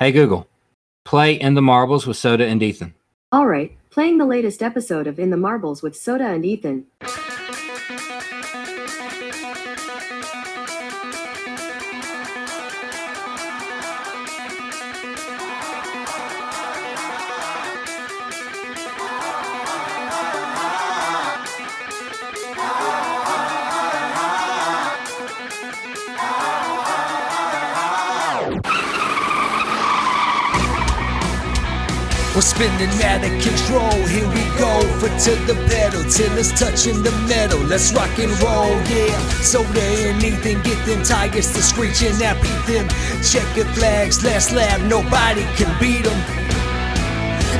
Hey Google, play In the Marbles with Soda and Ethan. All right, playing the latest episode of In the Marbles with Soda and Ethan. Spinning out of control. Here we go. Foot to the pedal till it's touching the metal. Let's rock and roll, yeah. Soda and Ethan get them tires to screeching out. Beat them checker flags. Last lap, nobody can beat them.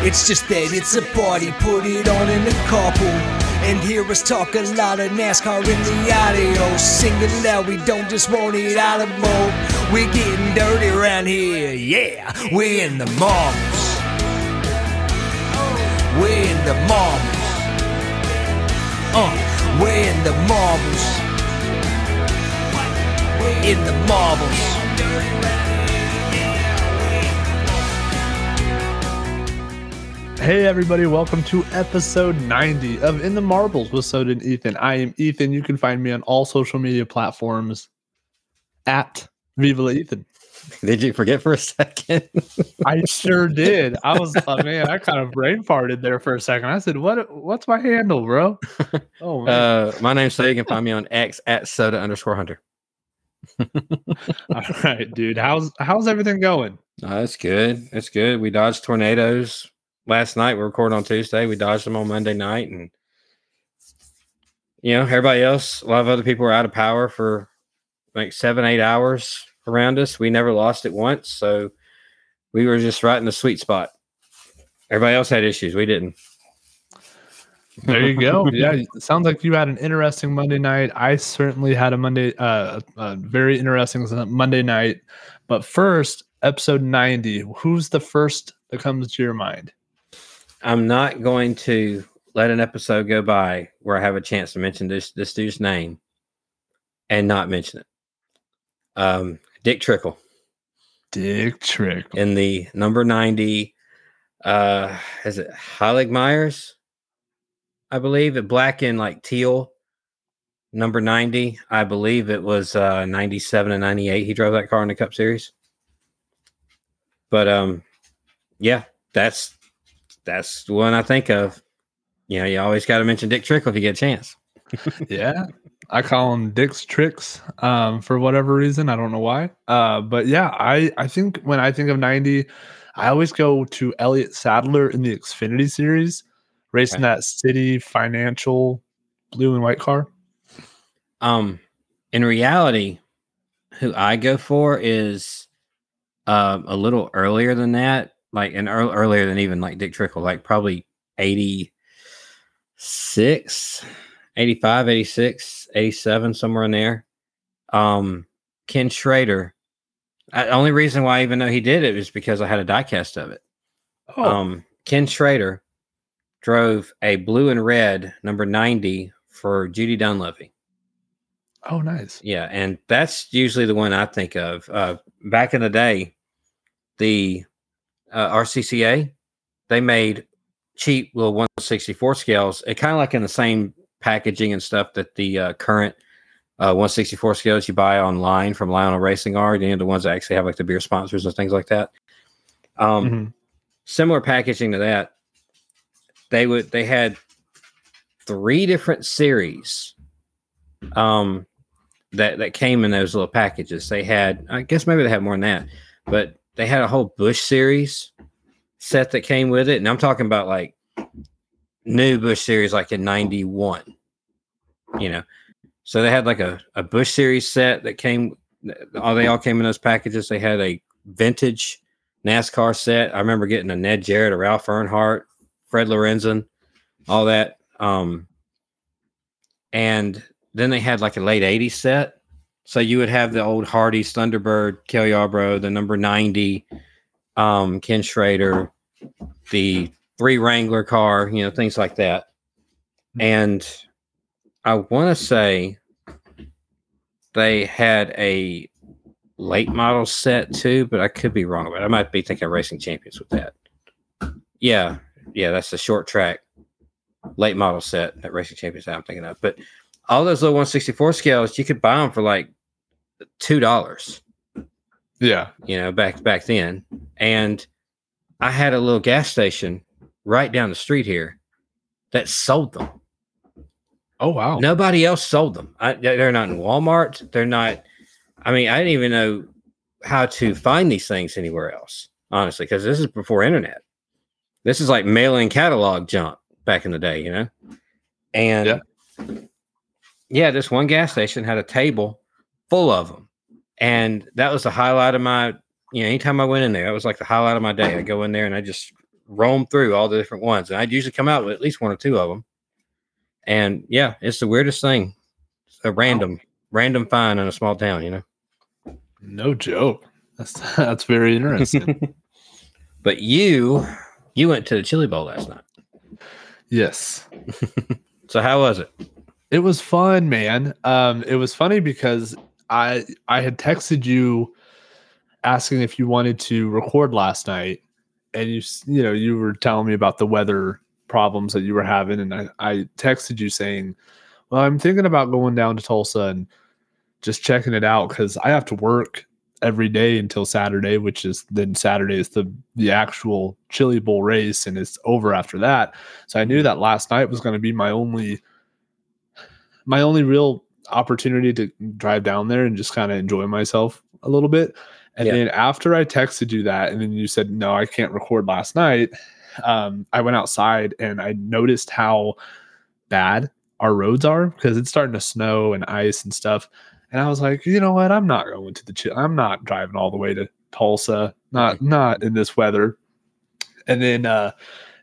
It's just that it's a party. Put it on in the carpool. And hear us talk a lot of NASCAR in the audio. Sing it loud, we don't just want it out of mode. We're getting dirty around here, yeah. We're in the marbles. The marbles. Uh, we're in the marbles. In the marbles. Hey everybody, welcome to episode 90 of In the Marbles with Soda and Ethan. I am Ethan. You can find me on all social media platforms at Viva La Ethan. Did you forget for a second? I sure did. I was oh man, I kind of brain farted there for a second. I said, What what's my handle, bro? Oh man. uh, my name's Soda. You can find me on X at Soda underscore Hunter. all right, dude. How's how's everything going? That's good. That's good. We dodged tornadoes last night. We're recording on Tuesday. We dodged them on Monday night, and you know, everybody else, a lot of other people were out of power for like seven, eight hours around us. We never lost it once, so we were just right in the sweet spot. Everybody else had issues. We didn't. There you go. yeah, it sounds like you had an interesting Monday night. I certainly had a Monday, uh, a very interesting Monday night. But first, episode ninety. Who's the first that comes to your mind? I'm not going to let an episode go by where I have a chance to mention this this dude's name and not mention it. Um, Dick Trickle Dick Trick. in the number 90 uh is it Heilig-Meyers? I believe it black and like teal number 90. I believe it was uh 97 and 98. He drove that car in the Cup Series. But um yeah, that's that's the one I think of. You know, you always got to mention Dick Trickle if you get a chance. yeah i call him dick's tricks um for whatever reason i don't know why uh but yeah i i think when i think of 90 i always go to elliott sadler in the xfinity series racing Okay. that CitiFinancial blue and white car Um, in reality, who I go for is um a little earlier than that, like and ear- earlier than even like Dick Trickle, like probably 86, 85, 86, 87, somewhere in there. Um, Ken Schrader. I, only reason why I even know he did it was because I had a diecast of it. oh Um, Ken Schrader drove a blue and red number 90 for Junie Donlavey. oh nice Yeah, and that's usually the one I think of. Uh, back in the day, the uh, RCCA they made cheap little 164 scales. It kind of like in the same packaging and stuff that the uh, current uh, 164 scales you buy online from Lionel Racing are. You know, the ones that actually have like the beer sponsors and things like that. Um, Mhm. similar packaging to that. They would they had three different series um that that came in those little packages. They had I guess maybe they had more than that, but they had a whole Busch series set that came with it. And I'm talking about like new Busch series like in 91. You know. So they had like a, a Busch series set that came all they all came in those packages. They had a vintage NASCAR set. I remember getting a Ned Jarrett, a Ralph Earnhardt, Fred Lorenzen, all that. Um, and then they had like a late 80s set. So you would have the old Hardee's Thunderbird, Cale Yarborough, the number 90, um, Ken Schrader, the three Wrangler car, you know, things like that. Hmm. And I want to say they had a late model set too, but I could be wrong about it. I might be thinking Racing Champions with that. Yeah, yeah, that's the short track late model set that Racing Champions I'm thinking of. But all those little 164 scales, you could buy them for like two dollars. Yeah. You know, back back then, and I had a little gas station right down the street here that sold them. Oh wow. Nobody else sold them. I, they're not in Walmart. They're not. I mean, I didn't even know how to find these things anywhere else, honestly, because this is before internet. This is like mailing catalog junk back in the day, you know. And Yeah. yeah, this one gas station had a table full of them, and that was the highlight of my. You know, anytime I went in there, that was like the highlight of my day. I go in there and I just roam through all the different ones, and I'd usually come out with at least one or two of them. And yeah, it's the weirdest thing. It's a random, random find in a small town, you know. No joke. That's that's very interesting. But you, you went to the Chili Bowl last night. yes. So how was it? It was fun, man. Um, it was funny because I I had texted you asking if you wanted to record last night, and you you know you were telling me about the weather problems that you were having, and I I texted you saying, "Well, I'm thinking about going down to Tulsa and just checking it out because I have to work every day until Saturday, which is then Saturday is the the actual Chili Bowl race, and it's over after that. So I knew that last night was going to be my only my only real opportunity to drive down there and just kind of enjoy myself a little bit. And Yeah. then after I texted you that, and then you said, no, I can't record last night, um, I went outside and I noticed how bad our roads are because it's starting to snow and ice and stuff. And I was like, you know what? I'm not going to the chill. I'm not driving all the way to Tulsa. Not not in this weather. And then uh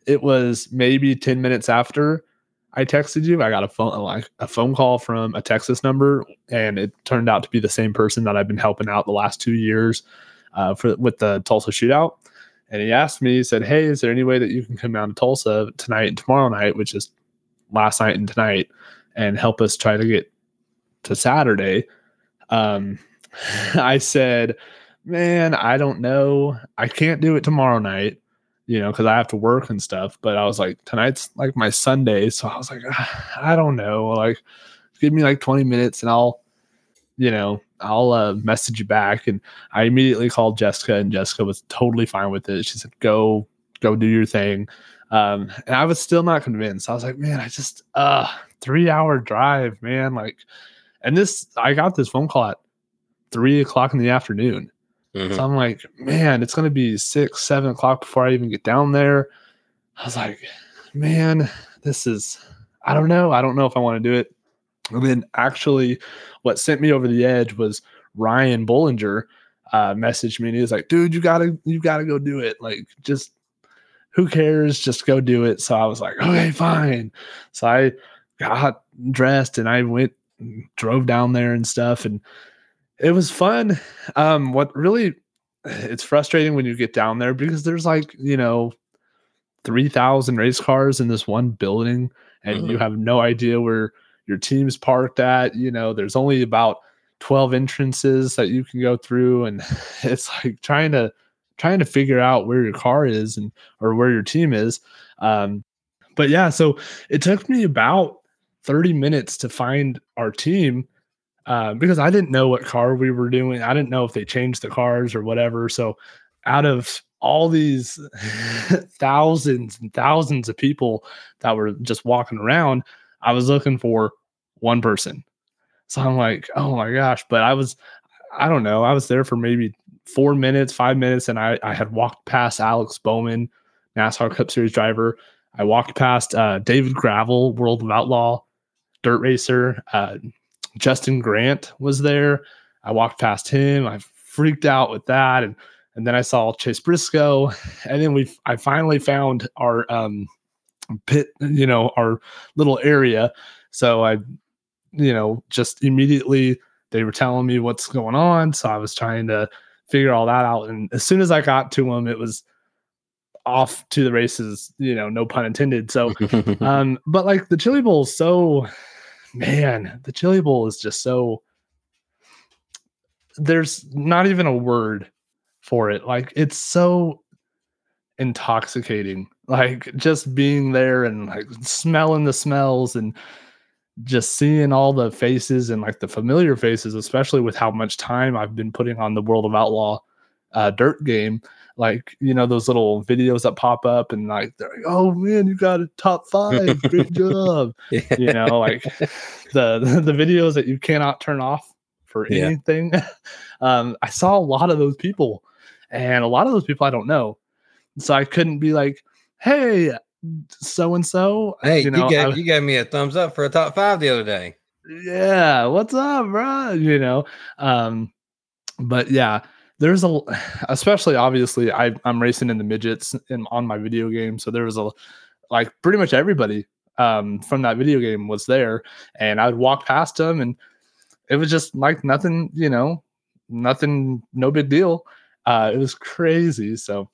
it was maybe 10 minutes after I texted you. I got a phone like a phone call from a Texas number, and it turned out to be the same person that I've been helping out the last two years uh, for with the Tulsa shootout. And he asked me, he said, "Hey, is there any way that you can come down to Tulsa tonight and tomorrow night, which is last night and tonight, and help us try to get to Saturday?" Um, I said, "Man, I don't know. I can't do it tomorrow night." You know, because I have to work and stuff. But I was like, tonight's like my Sunday. So I was like, "Ah, I don't know. Like, give me like 20 minutes and I'll, you know, I'll uh, message you back. And I immediately called Jessica, and Jessica was totally fine with it. She said, go, go do your thing. Um, and I was still not convinced. I was like, man, I just, uh, three hour drive, man. Like, and this, I got this phone call at three o'clock in the afternoon. Mhm. So I'm like, man, it's gonna be six, seven o'clock before I even get down there. I was like, man, this is I don't know. I don't know if I want to do it. And then actually what sent me over the edge was Ryan Bollinger uh messaged me and he was like, dude, you gotta you gotta go do it. Like just who cares? Just go do it. So I was like, okay, fine. So I got dressed and I went drove down there and stuff and it was fun um what really it's frustrating when you get down there because there's like you know 3000 race cars in this one building and you Mhm. have no idea where your team's parked at you know there's only about 12 entrances that you can go through and it's like trying to trying to figure out where your car is and or where your team is um but yeah so it took me about 30 minutes to find our team uh, because I didn't know what car we were doing. I didn't know if they changed the cars or whatever. So, out of all these thousands and thousands of people that were just walking around, I was looking for one person. So I'm like, oh my gosh. But I was, I don't know, I was there for maybe four minutes, five minutes, and I, I had walked past Alex Bowman, NASCAR Cup Series driver. I walked past uh, David Gravel, World of Outlaw dirt racer. Uh, Justin Grant was there. I walked past him. I freaked out with that, and and then I saw Chase Briscoe, and then we I finally found our um pit, you know, our little area. So I, you know, just immediately they were telling me what's going on. So I was trying to figure all that out, and as soon as I got to them, it was off to the races. You know, no pun intended. So um, but like the chili bowl is so man, the chili bowl is just so there's not even a word for it. Like it's so intoxicating. Like just being there and like smelling the smells and just seeing all the faces and like the familiar faces, especially with how much time I've been putting on the World of Outlaw uh, dirt game. Like, you know, those little videos that pop up and like, they're like, oh man, you got a top five. Great job. You know, like the, the videos that you cannot turn off for Yeah. anything. um, I saw a lot of those people and a lot of those people I don't know. So I couldn't be like, hey, so and so. Hey, you, know, gave, I- you gave me a thumbs up for a top five the other day. yeah what's up bro you know um but yeah there's a especially obviously i i'm racing in the midgets in, on my video game so there was a like pretty much everybody um from that video game was there and i would walk past them and it was just like nothing you know nothing no big deal uh it was crazy so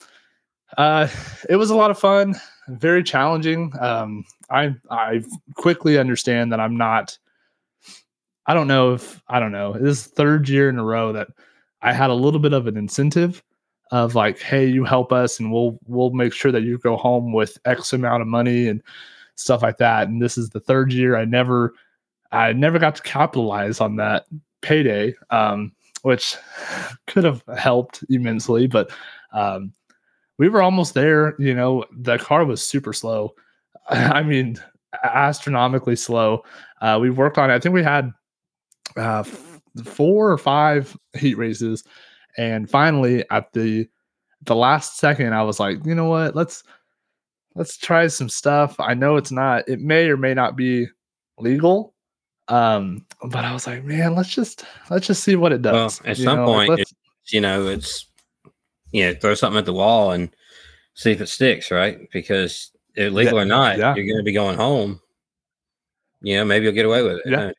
uh it was a lot of fun very challenging um i i quickly understand that i'm not I don't know if I don't know. This third year in a row that I had a little bit of an incentive of like, hey, you help us and we'll we'll make sure that you go home with X amount of money and stuff like that. And this is the third year I never I never got to capitalize on that payday, um, which could have helped immensely, but um, we were almost there. You know, the car was super slow. I mean, astronomically slow. Uh, we worked on it. I think we had uh, four or five heat races, and finally at the the last second, I was like, you know what? Let's let's try some stuff. I know it's not. It may or may not be legal. Um, but I was like, man, let's just let's just see what it does. Well, at you some know, point, let's- You know, it's you know, throw something at the wall and see if it sticks, right? Because illegal or not, yeah. you're going to be going home. You know, maybe you'll get away with it. Yeah.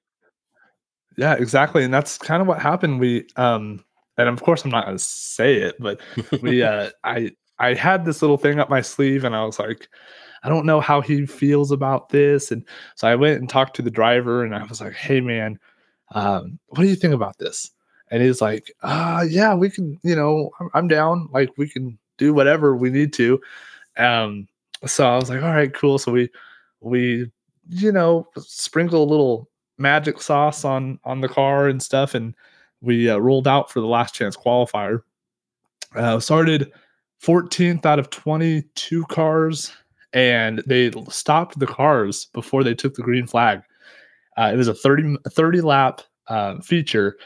Yeah exactly and that's kind of what happened we um and of course i'm not going to say it but we uh i i had this little thing up my sleeve and i was like i don't know how he feels about this and so i went and talked to the driver and i was like hey man um what do you think about this? And he's like uh yeah we can you know i'm, I'm down like we can do whatever we need to. Um so i was like all right cool so we we you know sprinkle a little magic sauce on on the car and stuff and we uh, rolled out for the last chance qualifier. Uh, started 14th out of 22 cars and they stopped the cars before they took the green flag. Uh, it was a 30 30 lap uh, feature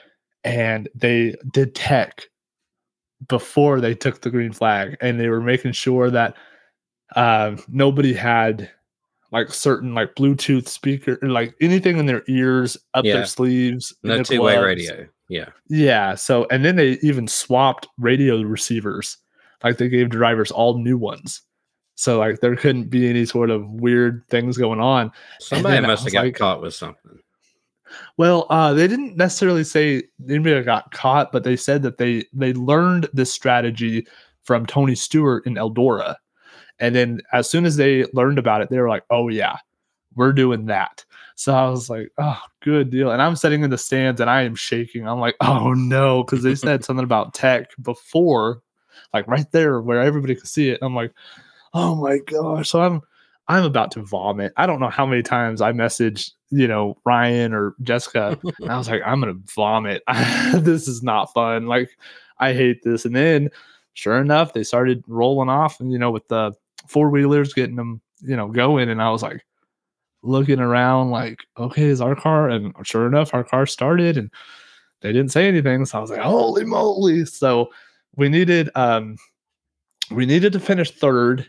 and they did tech before they took the green flag and they were making sure that uh, nobody had like certain like Bluetooth speaker, like anything in their ears, up Yeah. their sleeves, no their two way radio. Yeah. Yeah. So, and then they even swapped radio receivers. Like they gave drivers all new ones. So, like, there couldn't be any sort of weird things going on. Somebody must have got like- caught with something. Well, uh, they didn't necessarily say anybody got caught, but they said that they they learned this strategy from Tony Stewart in Eldora. And then as soon as they learned about it, they were like, "Oh yeah, we're doing that." So I was like, "Oh, good deal." And I'm sitting in the stands and I am shaking. I'm like, "Oh no," because they said something about tech before, like right there where everybody could see it. I'm like, "Oh my gosh!" So I'm I'm about to vomit. I don't know how many times I messaged, you know, Ryan or Jessica. and I was like, I'm gonna vomit. this is not fun. Like, I hate this. And then, sure enough, they started rolling off, and you know, with the four wheelers getting them, you know, going. And I was like, looking around, like, okay, is our car? And sure enough, our car started, and they didn't say anything. So I was like, holy moly! So we needed, um, we needed to finish third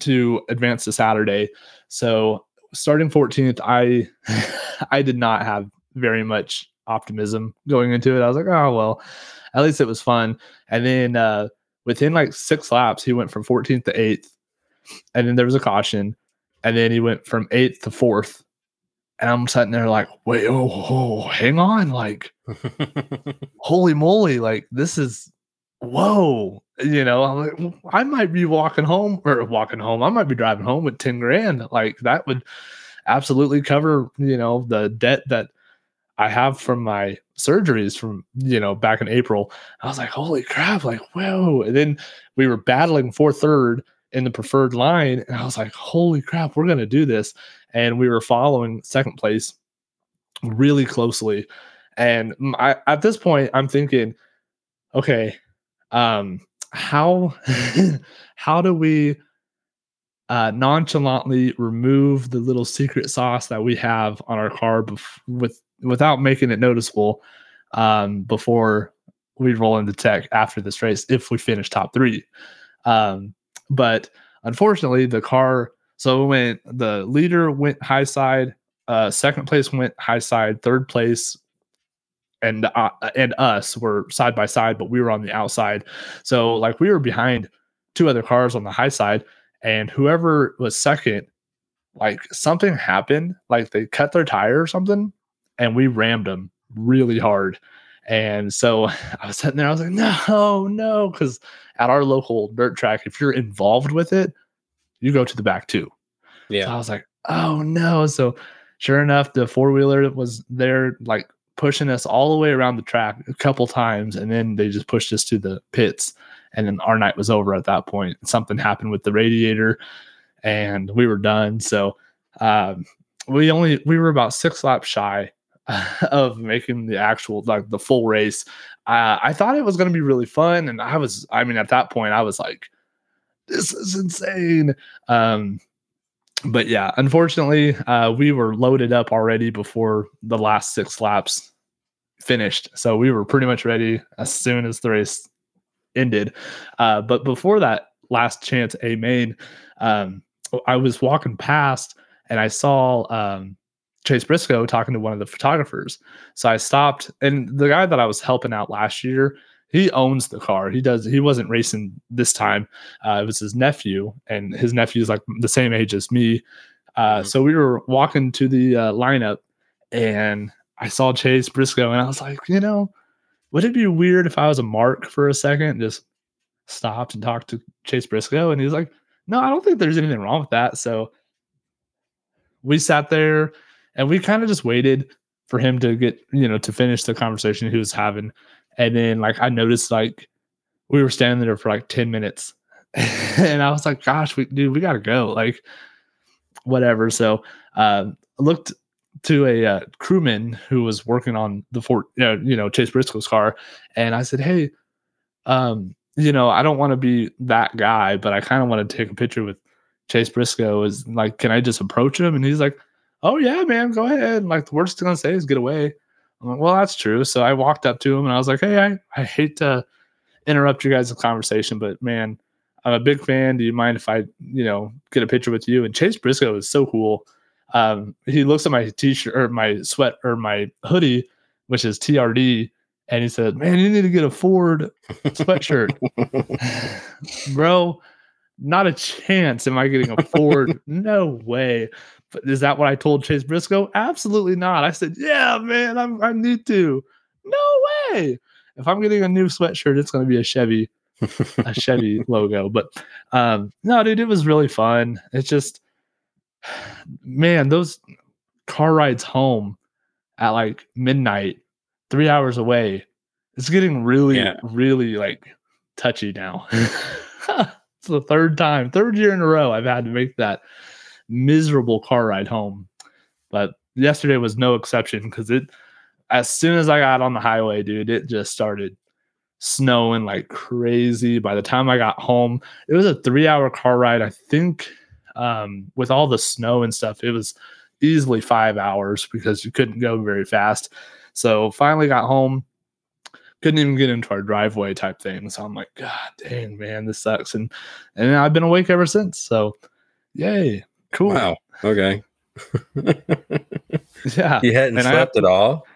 to advance to Saturday. So starting 14th, I I did not have very much optimism going into it. I was like, oh well, at least it was fun. And then uh within like six laps, he went from 14th to 8th. And then there was a caution. And then he went from 8th to 4th. And I'm sitting there like, wait, oh, oh hang on. Like, holy moly, like this is whoa. You know, I'm like, "Well, I might be walking home or walking home. I might be driving home with 10 grand. Like that would absolutely cover, you know, the debt that I have from my surgeries from you know back in April. I was like, holy crap, like whoa. And then we were battling for third in the preferred line, and I was like, holy crap, we're gonna do this. And we were following second place really closely. And I, at this point, I'm thinking, okay, um, how how do we uh, nonchalantly remove the little secret sauce that we have on our car bef- with without making it noticeable um, before we roll into tech after this race if we finish top three. Um, but unfortunately, the car so went the leader went high side, uh, second place went high side, third place and uh, and us were side by side, but we were on the outside. So like we were behind two other cars on the high side, and whoever was second, like something happened, like they cut their tire or something, and we rammed them really hard. And so I was sitting there, I was like, no, no, because at our local dirt track, if you're involved with it, you go to the back too. So Yeah. I was like, oh no. So sure enough, the four wheeler was there, like pushing us all the way around the track a couple times. And then they just pushed us to the pits. And then our night was over at that point. Something happened with the radiator and we were done. So um, we only, we were about six laps shy of making the actual, like the full race. Uh, I thought it was going to be really fun. And I was, I mean, at that point, I was like, this is insane. Um, but yeah, unfortunately, uh, we were loaded up already before the last six laps finished. So we were pretty much ready as soon as the race ended. Uh, but before that last chance A main, um, I was walking past and I saw um, Chase Briscoe talking to one of the photographers. So I stopped, and the guy that I was helping out last year, he owns the car. He does. He wasn't racing this time. Uh, it was his nephew, and his nephew is like the same age as me. Uh, Mhm. So we were walking to the uh, lineup, and I saw Chase Briscoe, and I was like, you know, would it be weird if I was a mark for a second, and just stopped and talked to Chase Briscoe? And he's like, no, I don't think there's anything wrong with that. So we sat there, and we kind of just waited for him to get, you know, to finish the conversation he was having. And then like I noticed like we were standing there for like 10 minutes. and I was like, gosh, we dude, we gotta go. Like whatever. So I looked to a uh, crewman who was working on the fort, you know, you know, Chase Briscoe's car, and I said, Hey, um, you know, I don't want to be that guy, but I kind of want to take a picture with Chase Briscoe. Is like, can I just approach him? And he's like, Oh yeah, man, go ahead. Like the worst he's gonna say is get away. I'm like, well, that's true. So I walked up to him and I was like, hey, I, I hate to interrupt you guys' conversation, but man, I'm a big fan. Do you mind if I, you know, get a picture with you? And Chase Briscoe is so cool. Um, he looks at my t-shirt or my sweat or my hoodie, which is TRD, and he said, Man, you need to get a Ford sweatshirt. Bro, not a chance am I getting a Ford. no way. But is that what I told Chase Briscoe? Absolutely not. I said, Yeah, man, I'm, I need to. No way. If I'm getting a new sweatshirt, it's going to be a Chevy, a Chevy logo. But um, no, dude, it was really fun. It's just, man, those car rides home at like midnight, three hours away, it's getting really, Yeah. really like touchy now. it's the third time, third year in a row I've had to make that miserable car ride home. But yesterday was no exception because it, as soon as I got on the highway, dude, it just started snowing like crazy. By the time I got home, it was a three hour car ride. I think um, with all the snow and stuff, it was easily five hours because you couldn't go very fast. So finally got home, couldn't even get into our driveway type thing. So I'm like, God dang, man, this sucks. And and I've been awake ever since. So yay. Cool. Wow. Okay. Yeah. You hadn't And slept at all.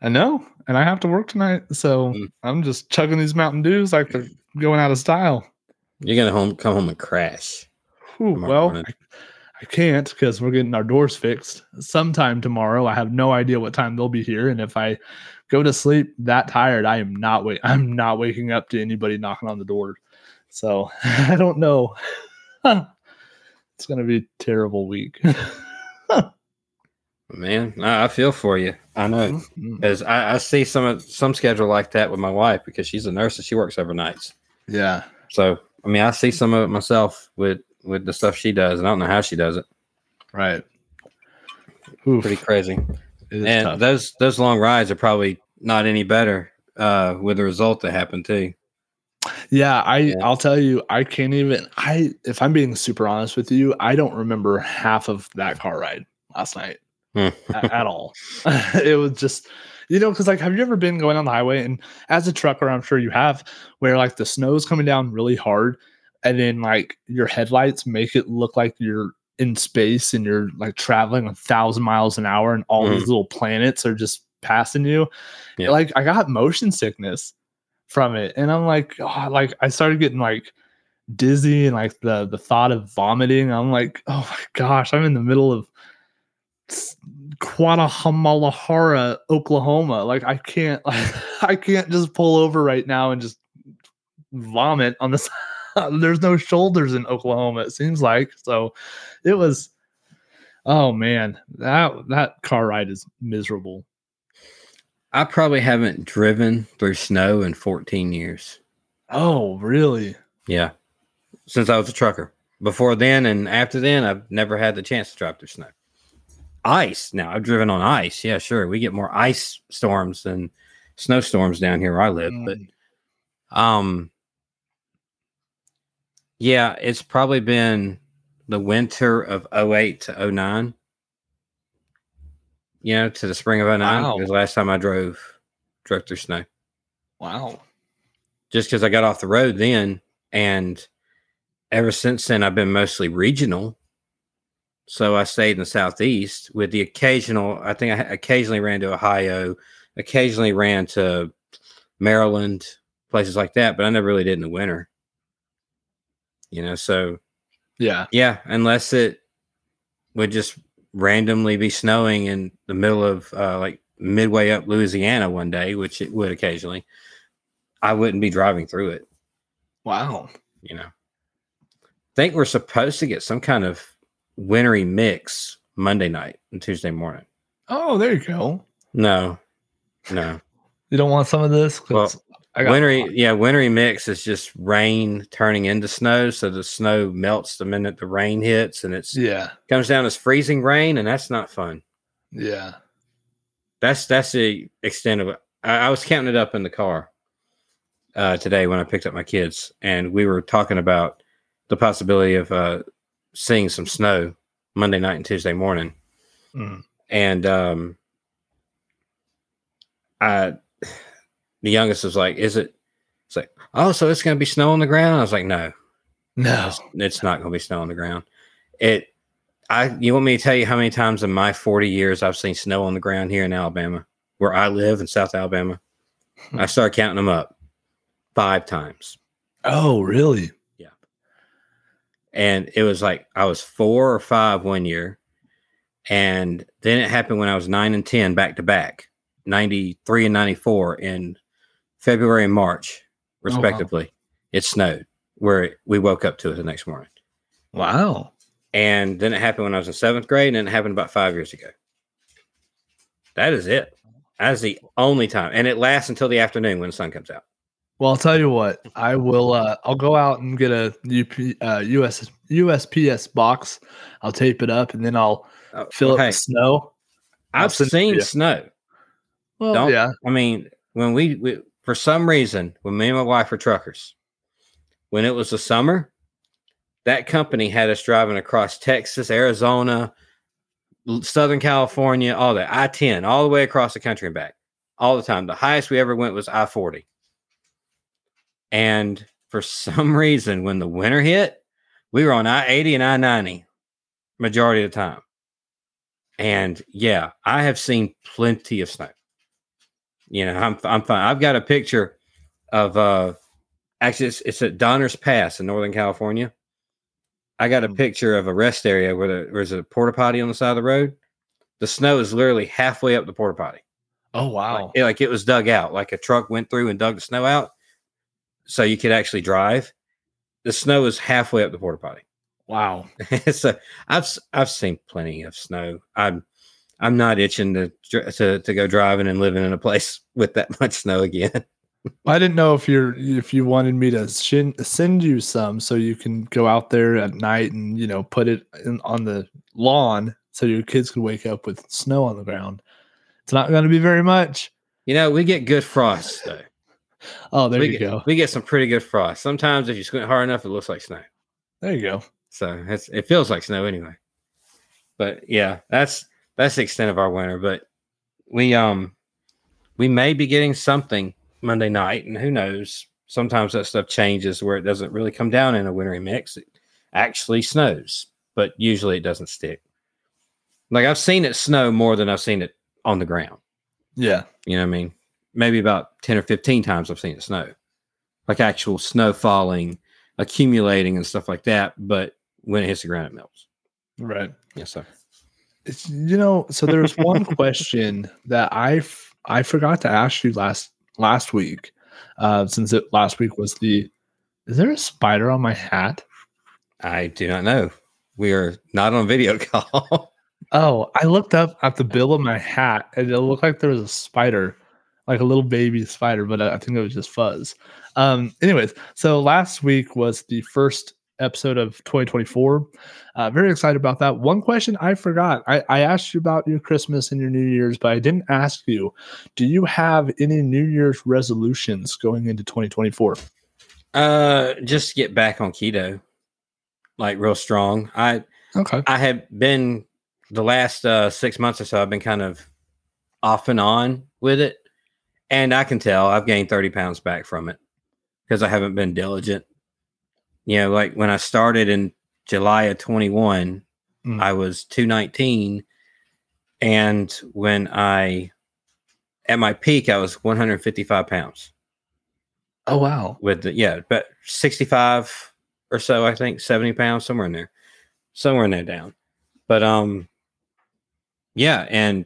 I know. And I have to work tonight. So Mm. I'm just chugging these Mountain Dews like they're going out of style. You're gonna home come home and crash. Tomorrow well. I, I can't because we're getting our doors fixed sometime tomorrow. I have no idea what time they'll be here. And if I go to sleep that tired, I am not wait. I'm not waking up to anybody knocking on the door. So I don't know. it's gonna be a terrible week. Man, I feel for you. I know mm-hmm. because I, I see some some schedule like that with my wife because she's a nurse and she works overnights. Yeah. So I mean, I see some of it myself with with the stuff she does, and I don't know how she does it. Right. Oof, Pretty crazy. Is and tough. those those long rides are probably not any better uh, with the result that happened too. Yeah, I Yeah. I'll tell you, I can't even I if I'm being super honest with you, I don't remember half of that car ride last night Hmm. a- at all. it was just you know, because like have you ever been going on the highway and as a trucker, I'm sure you have, where like the snow's coming down really hard and then like your headlights make it look like you're in space and you're like traveling a thousand miles an hour and all these mm. little planets are just passing you. Yeah. Like I got motion sickness from it. And I'm like, oh, like I started getting like dizzy and like the the thought of vomiting. I'm like, oh my gosh, I'm in the middle of Guadalajara, Oklahoma. Like I can't like I can't just pull over right now and just vomit on the side. There's no shoulders in Oklahoma, it seems like. So it was oh man, that that car ride is miserable. I probably haven't driven through snow in 14 years. Oh, really? Yeah, since I was a trucker. Before then and after then, I've never had the chance to drive through snow. Ice. Now I've driven on ice. Yeah, sure. We get more ice storms than snowstorms down here where I live. But Mm. um, yeah, it's probably been the winter of 08 to 09. You know, to the spring of 09 Wow. was the last time I drove drove through snow. Wow. just because I got off the road then, and ever since then I've been mostly regional. So I stayed in the southeast with the occasional. I think I occasionally ran to Ohio, occasionally ran to Maryland, places like that, but I never really did in the winter. You know, so Yeah. yeah, unless it would just randomly be snowing in the middle of uh, like midway up Louisiana one day, which it would occasionally, I wouldn't be driving through it. Wow. You know, think we're supposed to get some kind of wintry mix Monday night and Tuesday morning. Oh, there you go. No, no, You don't want some of this? 'Cause Wintry. Yeah, wintry mix is just rain turning into snow. So the snow melts the minute the rain hits, and it's Yeah. comes down as freezing rain, and that's not fun. Yeah. That's that's the extent of it. I, I was counting it up in the car uh, today when I picked up my kids, and we were talking about the possibility of uh, seeing some snow Monday night and Tuesday morning. Mm. And um, I, the youngest was like, "Is it?" It's like, "Oh, so it's going to be snow on the ground?" I was like, "No, No. it's, it's not going to be snow on the ground." It. I. You want me to tell you how many times in my forty years I've seen snow on the ground here in Alabama, where I live in South Alabama? Hmm. I started counting them up, five times, Oh, really? Yeah. And it was like I was four or five one year, and then it happened when I was nine and ten back to back, ninety three and ninety four in February and March, wow. respectively. It snowed where we woke up to it the next morning. Wow. And then it happened when I was in seventh grade, and then it happened about five years ago. That is it. That is the only time. And it lasts until the afternoon when the sun comes out. Well, I'll tell you what. I will. Uh, I'll go out and get a UP, uh, US USPS box. I'll tape it up, and then I'll Oh, fill it okay. with snow. I've it seen snow. Well, Don't- yeah. I mean, when we, we, for some reason, when me and my wife were truckers, when it was the summer, that company had us driving across Texas, Arizona, Southern California, all that, I 10, all the way across the country and back, all the time. The highest we ever went was I 40. And for some reason, when the winter hit, we were on I 80 and I 90 majority of the time. And yeah, I have seen plenty of snow. You know, I'm I'm fine. I've got a picture of uh actually it's, it's at Donner's Pass in Northern California. I got a Hmm. picture of a rest area where there- there's a porta potty on the side of the road. The snow is literally halfway up the porta potty. Oh Like, wow. it, like it was dug out, like a truck went through and dug the snow out, so you could actually drive. The snow is halfway up the porta potty. wow. so I've I've seen plenty of snow. I'm I'm not itching to to to go driving and living in a place with that much snow again. I didn't know if you're if you wanted me to shin, send you some so you can go out there at night and you know put it in, on the lawn so your kids could wake up with snow on the ground. It's not going to be very much. You know, we get good frost though. Oh, there we you get, go. We get some pretty good frost. Sometimes if you squint hard enough, it looks like snow. There you go. So it's, it feels like snow anyway. But yeah, that's that's the extent of our winter. But we um we may be getting something Monday night, and who knows? Sometimes that stuff changes where it doesn't really come down in a wintry mix. It actually snows, but usually it doesn't stick. Like I've seen it snow more than I've seen it on the ground. Yeah. You know what I mean? Maybe about 10 or 15 times I've seen it snow. Like actual snow falling, accumulating and stuff like that. But when it hits the ground, it melts. Right. Yes, sir. It's, you know, so there was one question that I f- I forgot to ask you last last week, uh, since it last week was the. Is there a spider on my hat? I do not know. We are not on video call. Oh, I looked up at the bill of my hat, and it looked like there was a spider, like a little baby spider, but I I think it was just fuzz. Um, anyways, so last week was the first episode of 2024. Uh, very excited about that. One question I forgot. I, I asked you about your Christmas and your New Year's, but I didn't ask you. Do you have any New Year's resolutions going into 2024? uh just get back on keto. Like real strong. I Okay. I have been the last uh six months or so, I've been kind of off and on with it. And I can tell I've gained 30 pounds back from it because I haven't been diligent. You know, like when I started in July of 21, Mm. I was 219. And when I, at my peak, I was 155 pounds Oh wow. with the, yeah, but 65 or so, I think 70 pounds, somewhere in there, somewhere in there down. But, um, yeah. And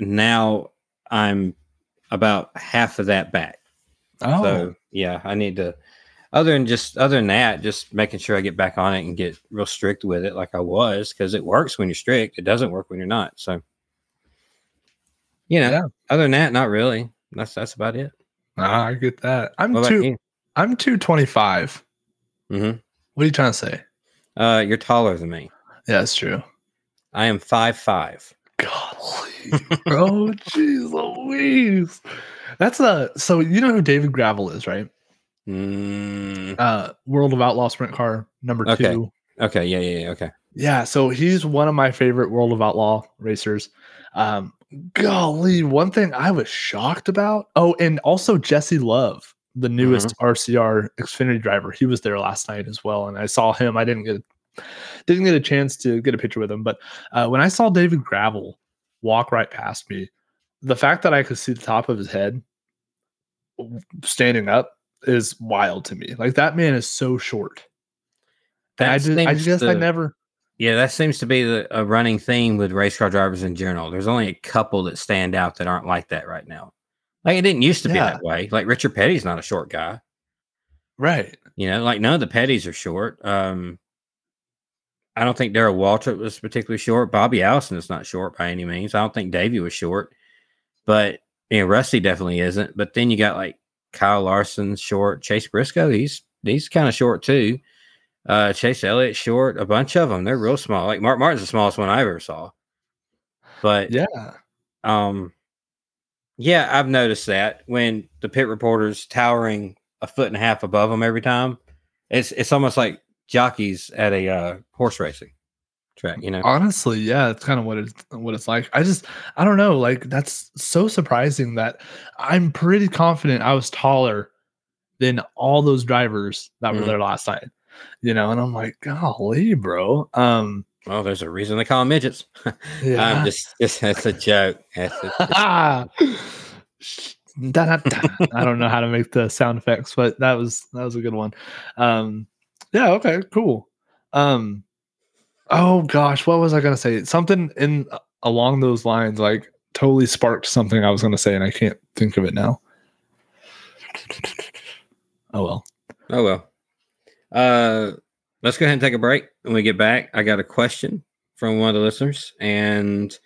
now I'm about half of that back. Oh, So yeah, I need to. Other than just other than that, just making sure I get back on it and get real strict with it, like I was, because it works when you're strict. It doesn't work when you're not. So, you know, Yeah. other than that, not really. That's that's about it. ah, I get that. I'm What two. I'm 225. Mhm. What are you trying to say? Uh, you're taller than me. Yeah, that's true. I am five five. Golly, bro, jeez Louise. That's a so you know who David Gravel is, right? Mm, Uh World of Outlaw Sprint Car number Okay. two. okay, yeah, yeah, yeah, okay. Yeah, so he's one of my favorite World of Outlaw racers. Um, golly, one thing I was shocked about. Oh, and also Jesse Love, the newest RCR Xfinity driver. He was there last night as well, and I saw him. I didn't get didn't get a chance to get a picture with him, but uh, when I saw David Gravel walk right past me, the fact that I could see the top of his head standing up is wild to me. Like that man is so short. I just, I seems guess I never. Yeah, that seems to be the, a running theme with race car drivers in general. There's only a couple that stand out that aren't like that right now. Like it didn't used to be that way. Like Richard Petty's not a short guy. Right. You know, like none of the Pettys are short. Um, I don't think Darrell Waltrip was particularly short. Bobby Allison is not short by any means. I don't think Davey was short, but you know, Rusty definitely isn't. But then you got like Kyle Larson short, Chase Briscoe. He's he's kind of short too. Uh, Chase Elliott short. A bunch of them. They're real small. Like Mark Martin's the smallest one I ever saw. But Yeah. um, yeah, I've noticed that when the pit reporters towering a foot and a half above them every time, it's it's almost like jockeys at a uh, horse racing track. You know, Honestly, yeah, it's kind of what it's what it's like. I just I don't know, like that's so surprising that I'm pretty confident I was taller than all those drivers that were Mhm. there last night. You know, and I'm like, golly, bro. Um well, there's a reason they call them midgets. yeah. I'm just, just that's a joke. That's a, Da, da, da. I don't know how to make the sound effects, but that was that was a good one. Um, yeah, okay, cool. Um, oh gosh, what was I gonna say? Something in along those lines, like totally sparked something I was gonna say, and I can't think of it now. Oh well. oh well. Uh, let's go ahead and take a break. When we get back, I got a question from one of the listeners, and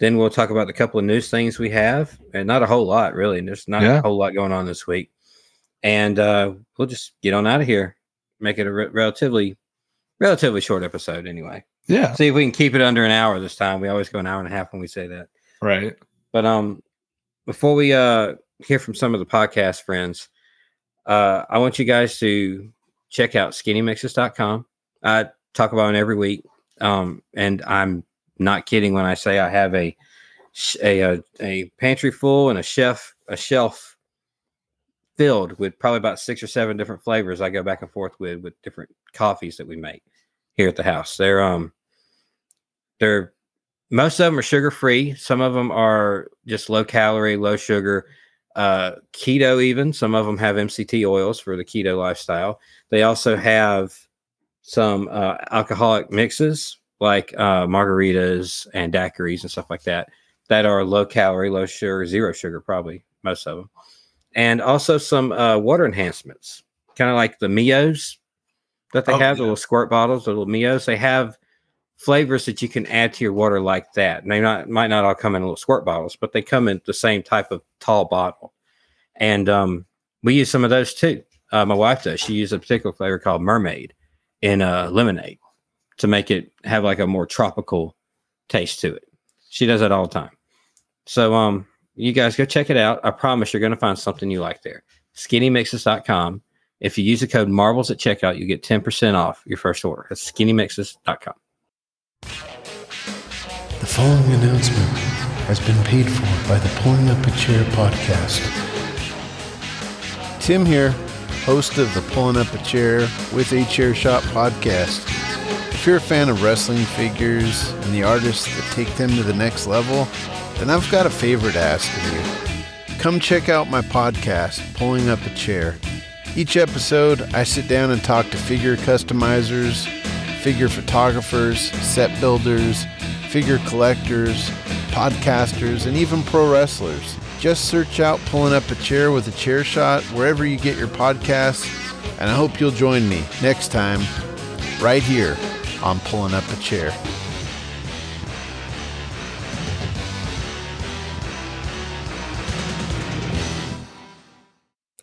Then we'll talk about the couple of news things we have, and not a whole lot really. There's not Yeah. a whole lot going on this week, and uh, we'll just get on out of here. Make it a re- relatively, relatively short episode anyway. Yeah. See if we can keep it under an hour this time. We always go an hour and a half when we say that. Right. But um, before we uh hear from some of the podcast friends, uh, I want you guys to check out skinnymixes.com. I talk about it every week. Um, and I'm not kidding when I say I have a a a, a pantry full and a chef a shelf filled with probably about six or seven different flavors I go back and forth with with different coffees that we make here at the house. They're um they're most of them are sugar free. Some of them are just low calorie, low sugar, uh, keto. Even some of them have MCT oils for the keto lifestyle. They also have some uh, alcoholic mixes like uh, margaritas and daiquiris and stuff like that that are low calorie, low sugar, zero sugar, probably most of them, and also some uh, water enhancements, kind of like the Mios that they Oh, have, the little squirt bottles, the little Mios. They have flavors that you can add to your water like that. And they not might not all come in little squirt bottles, but they come in the same type of tall bottle. And um, we use some of those too. Uh, my wife does. She uses a particular flavor called Mermaid in uh, lemonade to make it have like a more tropical taste to it. She does that all the time. So um, you guys go check it out. I promise you're going to find something you like there. Skinnymixes.com. If you use the code marbles at checkout, you get 10% off your first order. That's skinnymixes.com. The following announcement has been paid for by the Pulling Up a Chair podcast. Tim here, host of the Pulling Up a Chair with a Chair Shot podcast. If you're a fan of wrestling figures and the artists that take them to the next level, then I've got a favor to ask of you. Come check out my podcast, Pulling Up a Chair. Each episode, I sit down and talk to figure customizers, figure photographers, set builders, figure collectors, podcasters, and even pro wrestlers. Just search out Pulling Up a Chair with a Chair Shot wherever you get your podcasts, and I hope you'll join me next time, right here on Pulling Up a Chair.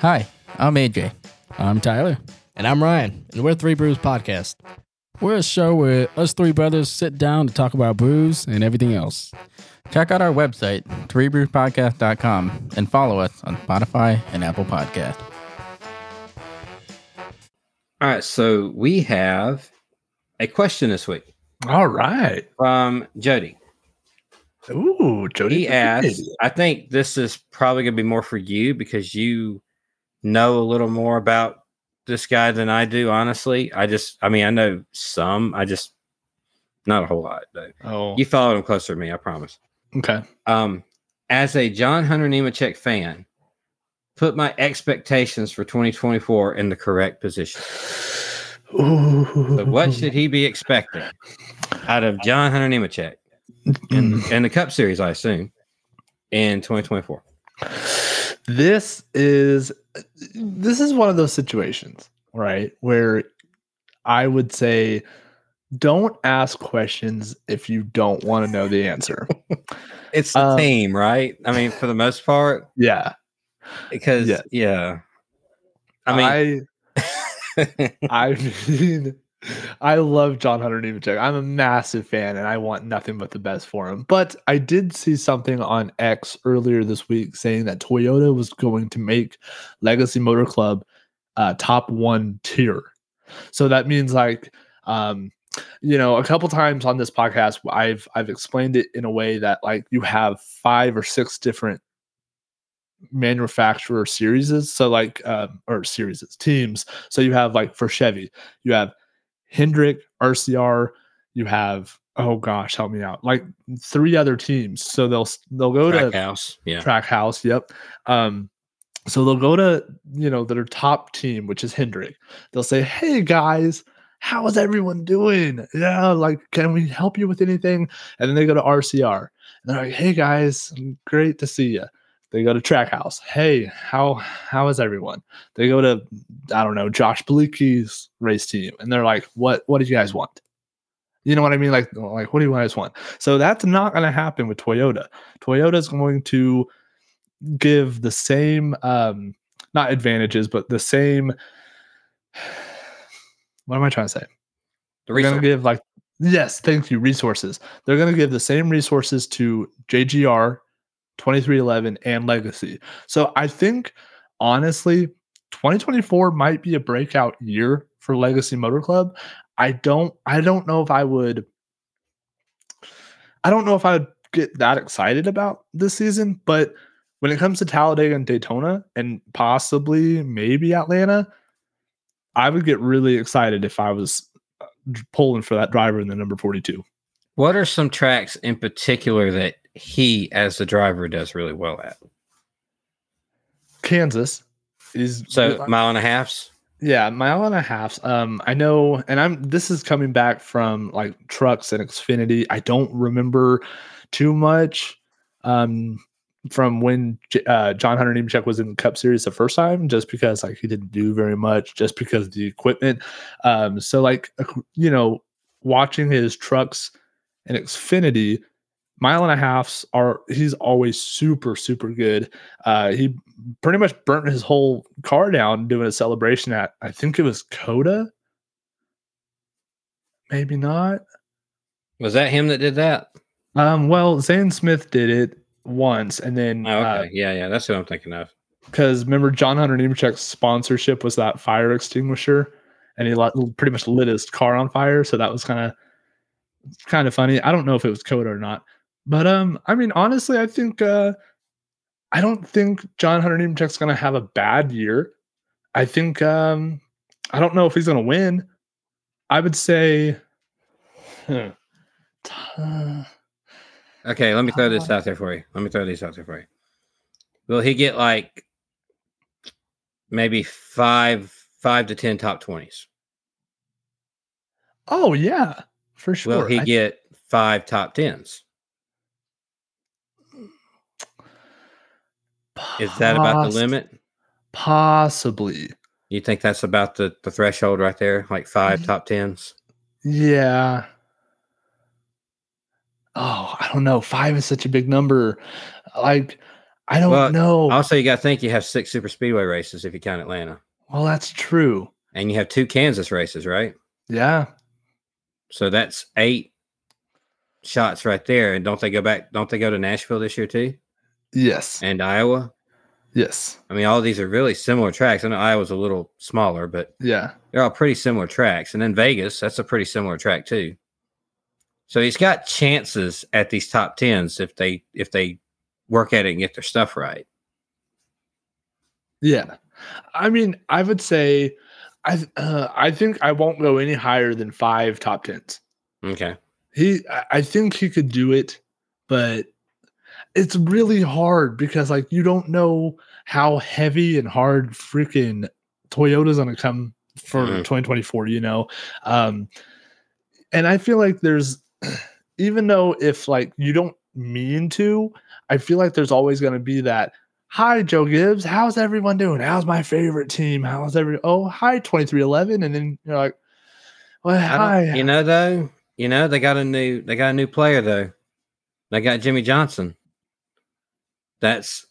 Hi, I'm AJ. I'm Tyler. And I'm Ryan, and we're Three Brews Podcast. We're a show where us three brothers sit down to talk about brews and everything else. Check out our website, threebrewpodcast.com, and follow us on Spotify and Apple Podcast. All right, so we have a question this week All right. from Jody. Ooh, Jody. He asked, I think this is probably going to be more for you because you know a little more about this guy than I do, honestly. I just, I mean, I know some, I just, not a whole lot. Though. Oh, You followed him closer to me, I promise. okay. Um, as a John Hunter Nemechek fan, put my expectations for 2024 in the correct position. Ooh. So what should he be expecting out of John Hunter Nemechek in, in the Cup Series, I assume, in 2024? this is this is one of those situations right where i would say don't ask questions if you don't want to know the answer It's the Um, team, right? I mean, for the most part, yeah because Yeah. yeah. I mean, I I mean, I love John Hunter Nemechek. I'm a massive fan, and I want nothing but the best for him. But I did see something on X earlier this week saying that Toyota was going to make Legacy Motor Club uh, top one tier. So that means like, um, you know, a couple times on this podcast, I've I've explained it in a way that like you have five or six different manufacturer series so like um, or series teams so you have like for chevy you have hendrick rcr You have oh gosh, help me out. Like three other teams. So they'll they'll go Track to house. Yeah. Trackhouse. Yep. Um, so they'll go to you know their top team, which is Hendrick. They'll say, "Hey guys, how is everyone doing? Yeah, like can we help you with anything?" And then they go to RCR. And they're like, "Hey guys, great to see you." They go to Trackhouse. Hey, how how is everyone? They go to I don't know Josh Bleaky's race team, and they're like, "What what do you guys want?" You know what I mean? Like like what do you guys want? So that's not going to happen with Toyota. Toyota is going to give the same um not advantages but the same what am i trying to say The they're going to give like yes thank you resources they're going to give the same resources to jgr 23XI and legacy. So i think honestly 2024 might be a breakout year for legacy motor club. I don't i don't know if i would i don't know if i would get that excited about this season but when it comes to talladega and daytona and possibly maybe atlanta i would get really excited if i was uh, pulling for that driver in the number 42 What are some tracks in particular that he, as the driver, does really well at? kansas is So mile and a halfs. Yeah, mile and a half. Um, I know, and I'm this is coming back from like trucks and Xfinity. I don't remember too much um from when uh, John Hunter Nemechek was in the Cup Series the first time, just because like he didn't do very much, just because of the equipment. Um, so like you know, watching his trucks and Xfinity, mile and a halfs are he's always super super good. Uh, he pretty much burnt his whole car down doing a celebration at I think it was COTA. Maybe not. Was that him that did that? Um, well, Zane Smith did it once, and then Oh, okay. yeah, yeah. That's what I'm thinking of. because remember John Hunter Nemechek's sponsorship was that fire extinguisher, and he lit, pretty much lit his car on fire. So that was kind of kind of funny. I don't know if it was COTA or not, but um, I mean, honestly, I think uh, I don't think John Hunter Nemechek's gonna have a bad year. I think um, I don't know if he's gonna win. I would say. huh, Okay, let me throw this out there for you. Let me throw these out there for you. Will he get like maybe five, five to ten top twenties? Oh yeah, for sure. Will he I- get five top tens? Is that about the limit? Possibly. You think that's about the, the threshold right there? Like five top tens? Yeah. Oh, I don't know. Five is such a big number. Like, I don't Well, know. Also, you got to think you have six super speedway races if you count Atlanta, well, that's true. and you have two Kansas races, right? Yeah. So that's eight shots right there. And don't they go back? Don't they go to Nashville this year too? Yes. And Iowa? Yes. I mean, all these are really similar tracks. I know Iowa's a little smaller, but Yeah. they're all pretty similar tracks. And then Vegas, that's a pretty similar track too. So he's got chances at these top tens if they if they work at it and get their stuff right. Yeah. I mean, I would say, I uh, I think I won't go any higher than five top tens. Okay. He, I- I think he could do it, but it's really hard because like you don't know how heavy and hard freaking Toyota's gonna come for Mhm. 2024. You know, um, and I feel like there's even though if like you don't mean to, I feel like there's always gonna be that. Hi, Joe Gibbs. How's everyone doing? How's my favorite team? How's every? Oh, hi, 23XI. And then you're like, well, hi. you know though, you know they got a new they got a new player though. They got Jimmie Johnson. That's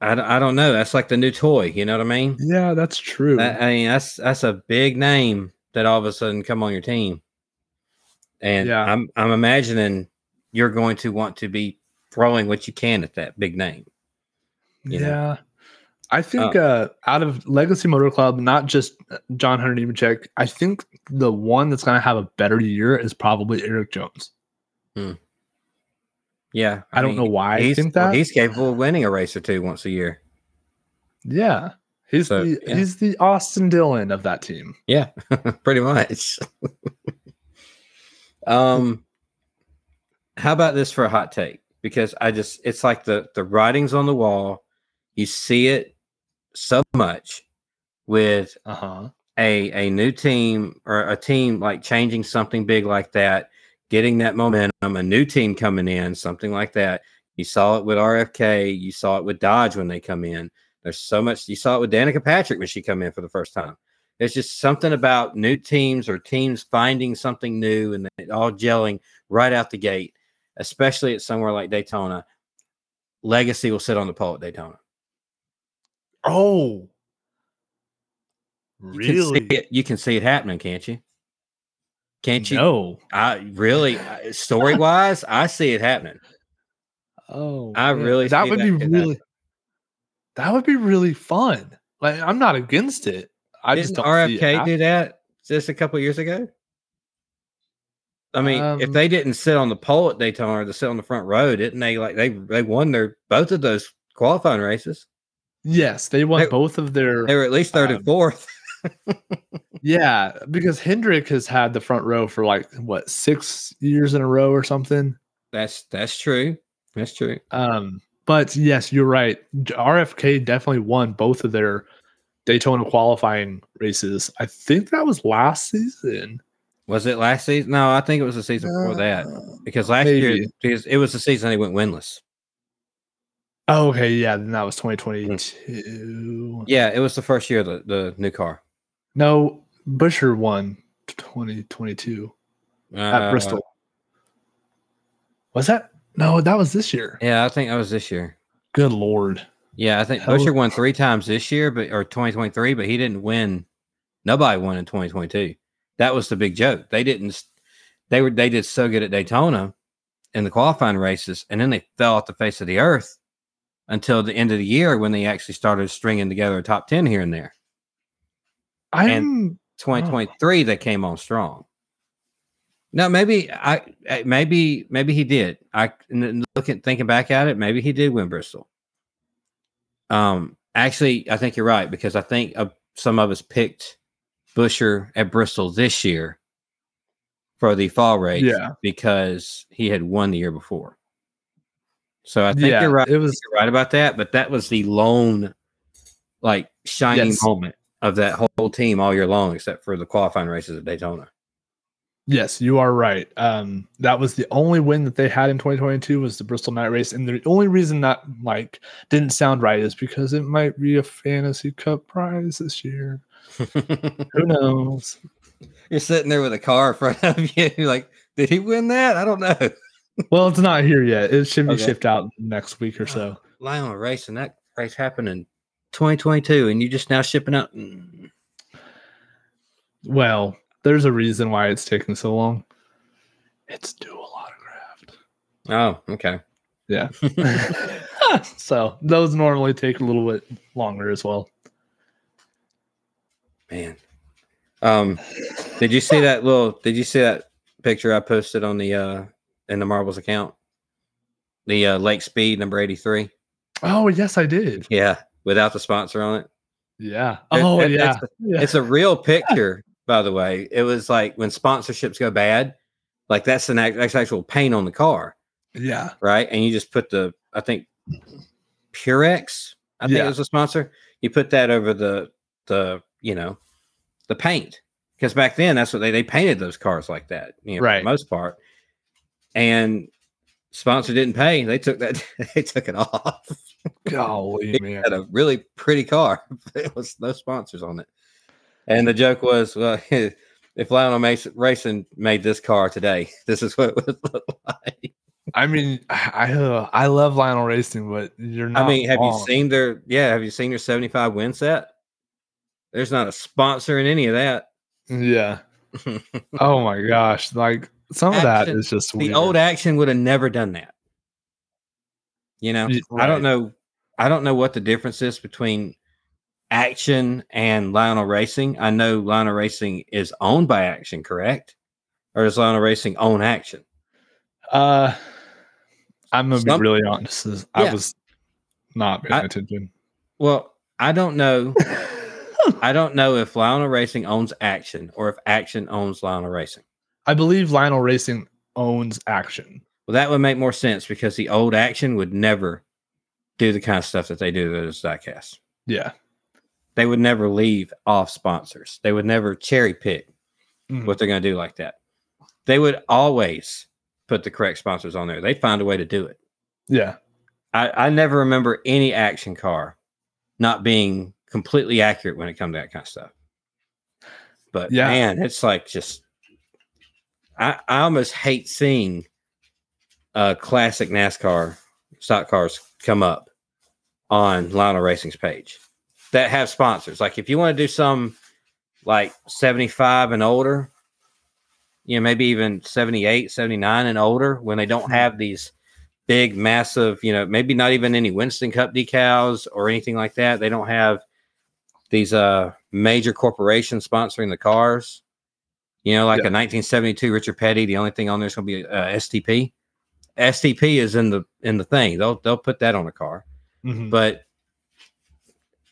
I, don't- I don't know. That's like the new toy. You know what I mean? Yeah, that's true. That, I mean that's that's a big name that all of a sudden come on your team. And Yeah. I'm I'm imagining you're going to want to be throwing what you can at that big name. you know? yeah. I think uh, out of Legacy Motor Club, not just uh, John Hunter Nemechek, I think the one that's going to have a better year is probably Erik Jones. Yeah, I don't know why I he's, think well, he's capable of winning a race or two once a year. Yeah, he's So, the yeah. he's the Austin Dillon of that team. Yeah, pretty much. Um, how about this for a hot take? Because I just it's like the the writings on the wall. You see it so much with Uh huh. a a new team or a team like changing something big like that, getting that momentum, a new team coming in, something like that. You saw it with RFK, you saw it with Dodge when they come in. There's so much you saw it with Danica Patrick when she come in for the first time. There's just something about new teams or teams finding something new and it all gelling right out the gate, especially at somewhere like Daytona. Legacy will sit on the pole at Daytona. Oh, You can see really? it, you can see it happening, can't you? Can't you? No. I really, story wise, I see it happening. Oh, I man. really that see would that be could happen. really. That would be really fun. Like I'm not against it. I just Didn't don't see it RFK do that just a couple years ago? I mean, if Um, they didn't sit on the pole at Daytona or to sit on the front row, didn't they? Like they they won their both of those qualifying races. Yes, they won They- both of their. They were at least third Um, and fourth. Yeah, because Hendrick has had the front row for like what six years in a row or something. That's that's true. That's true. Um, but yes, you're right. RFK definitely won both of their Daytona qualifying races. I think that was last season. Was it last season? No, I think it was the season before that. Because last year, maybe. because it was the season they went winless. Oh, okay, yeah, then that was 2022. Yeah, it was the first year of the, the new car. No, Buescher won 2022 at Uh, Bristol. Was that? No, that was this year. Yeah, I think that was this year. Good lord. Yeah, I think Hell- Buescher won three times this year, but or 2023, but he didn't win. Nobody won in 2022. That was the big joke. They didn't. They were they did so good at Daytona in the qualifying races, and then they fell off the face of the earth until the end of the year when they actually started stringing together a top ten here and there. I'm 2023 they came on strong. No, maybe I maybe maybe he did. I looking thinking back at it, maybe he did win Bristol. Um, actually, I think you're right because I think uh, some of us picked Buescher at Bristol this year for the fall race, Yeah. because he had won the year before. So I think yeah, you're right. It was right about that, but that was the lone, like shining Yes. moment of that whole team all year long, except for the qualifying races at Daytona. Yes, you are right. Um, that was the only win that they had in 2022 was the Bristol Night Race, and the only reason that like didn't sound right is because it might be a fantasy cup prize this year. Who knows? You're sitting there with a car in front of you. You're like, did he win that? I don't know. Well, it's not here yet. It should be Okay. shipped out next week or so. Lionel race, and that race happened in 2022, and you just now shipping out. Mm. Well, there's a reason why it's taking so long. It's dual autographed. Oh, okay. Yeah. so those normally take a little bit longer as well. Man. Um, did you see that little? Did you see that picture I posted on the uh in the Marbles account? The uh, Lake Speed number 83. Oh yes, I did. Yeah, without the sponsor on it. Yeah. Oh it- yeah. It's, yeah. it's a real picture, by the way. It was like when sponsorships go bad, like that's an act, that's actual paint on the car, yeah. right? And you just put the, I think, Purex, I think Yeah. it was a sponsor. You put that over the the you know the paint because back then that's what they they painted those cars like that, you know, Right. most part. And sponsor didn't pay; they took that they took it off. Golly, man. had a really pretty car. but It was no sponsors on it. And the joke was, well, if Lionel Mason Racing made this car today, this is what it would look like. I mean, I uh, I love Lionel Racing, but you're not. I mean, have you seen their yeah, have you seen their 75 win set? There's not a sponsor in any of that. Yeah. Oh my gosh! Like some of that Action- is just the weird. old action would have never done that. You know, Y- I right. don't know. I don't know what the difference is between action and Lionel Racing. I know Lionel Racing is owned by Action, correct? Or does Lionel Racing own Action? Uh, I'm gonna Some- be really honest. is I Yeah. was not paying I- attention. Well, I don't know. I don't know if Lionel Racing owns Action or if Action owns Lionel Racing. I believe Lionel Racing owns Action. Well, that would make more sense because the old action would never do the kind of stuff that they do to those diecast. Yeah. They would never leave off sponsors. They would never cherry pick Mhm. what they're going to do like that. They would always put the correct sponsors on there. They'd find a way to do it. Yeah. I, I never remember any action car not being completely accurate when it comes to that kind of stuff. But Yeah. man, it's like just I, I almost hate seeing uh classic NASCAR stock cars come up on Lionel Racing's page that have sponsors. Like if you want to do some like 75 and older, you know, maybe even 78, 79 and older when they don't have these big, massive, you know, maybe not even any Winston Cup decals or anything like that. They don't have these uh major corporations sponsoring the cars. You know, like Yeah. a 1972 Richard Petty. The only thing on there is going to be uh, STP. STP is in the in the thing. They'll they'll put that on a car. Mhm. But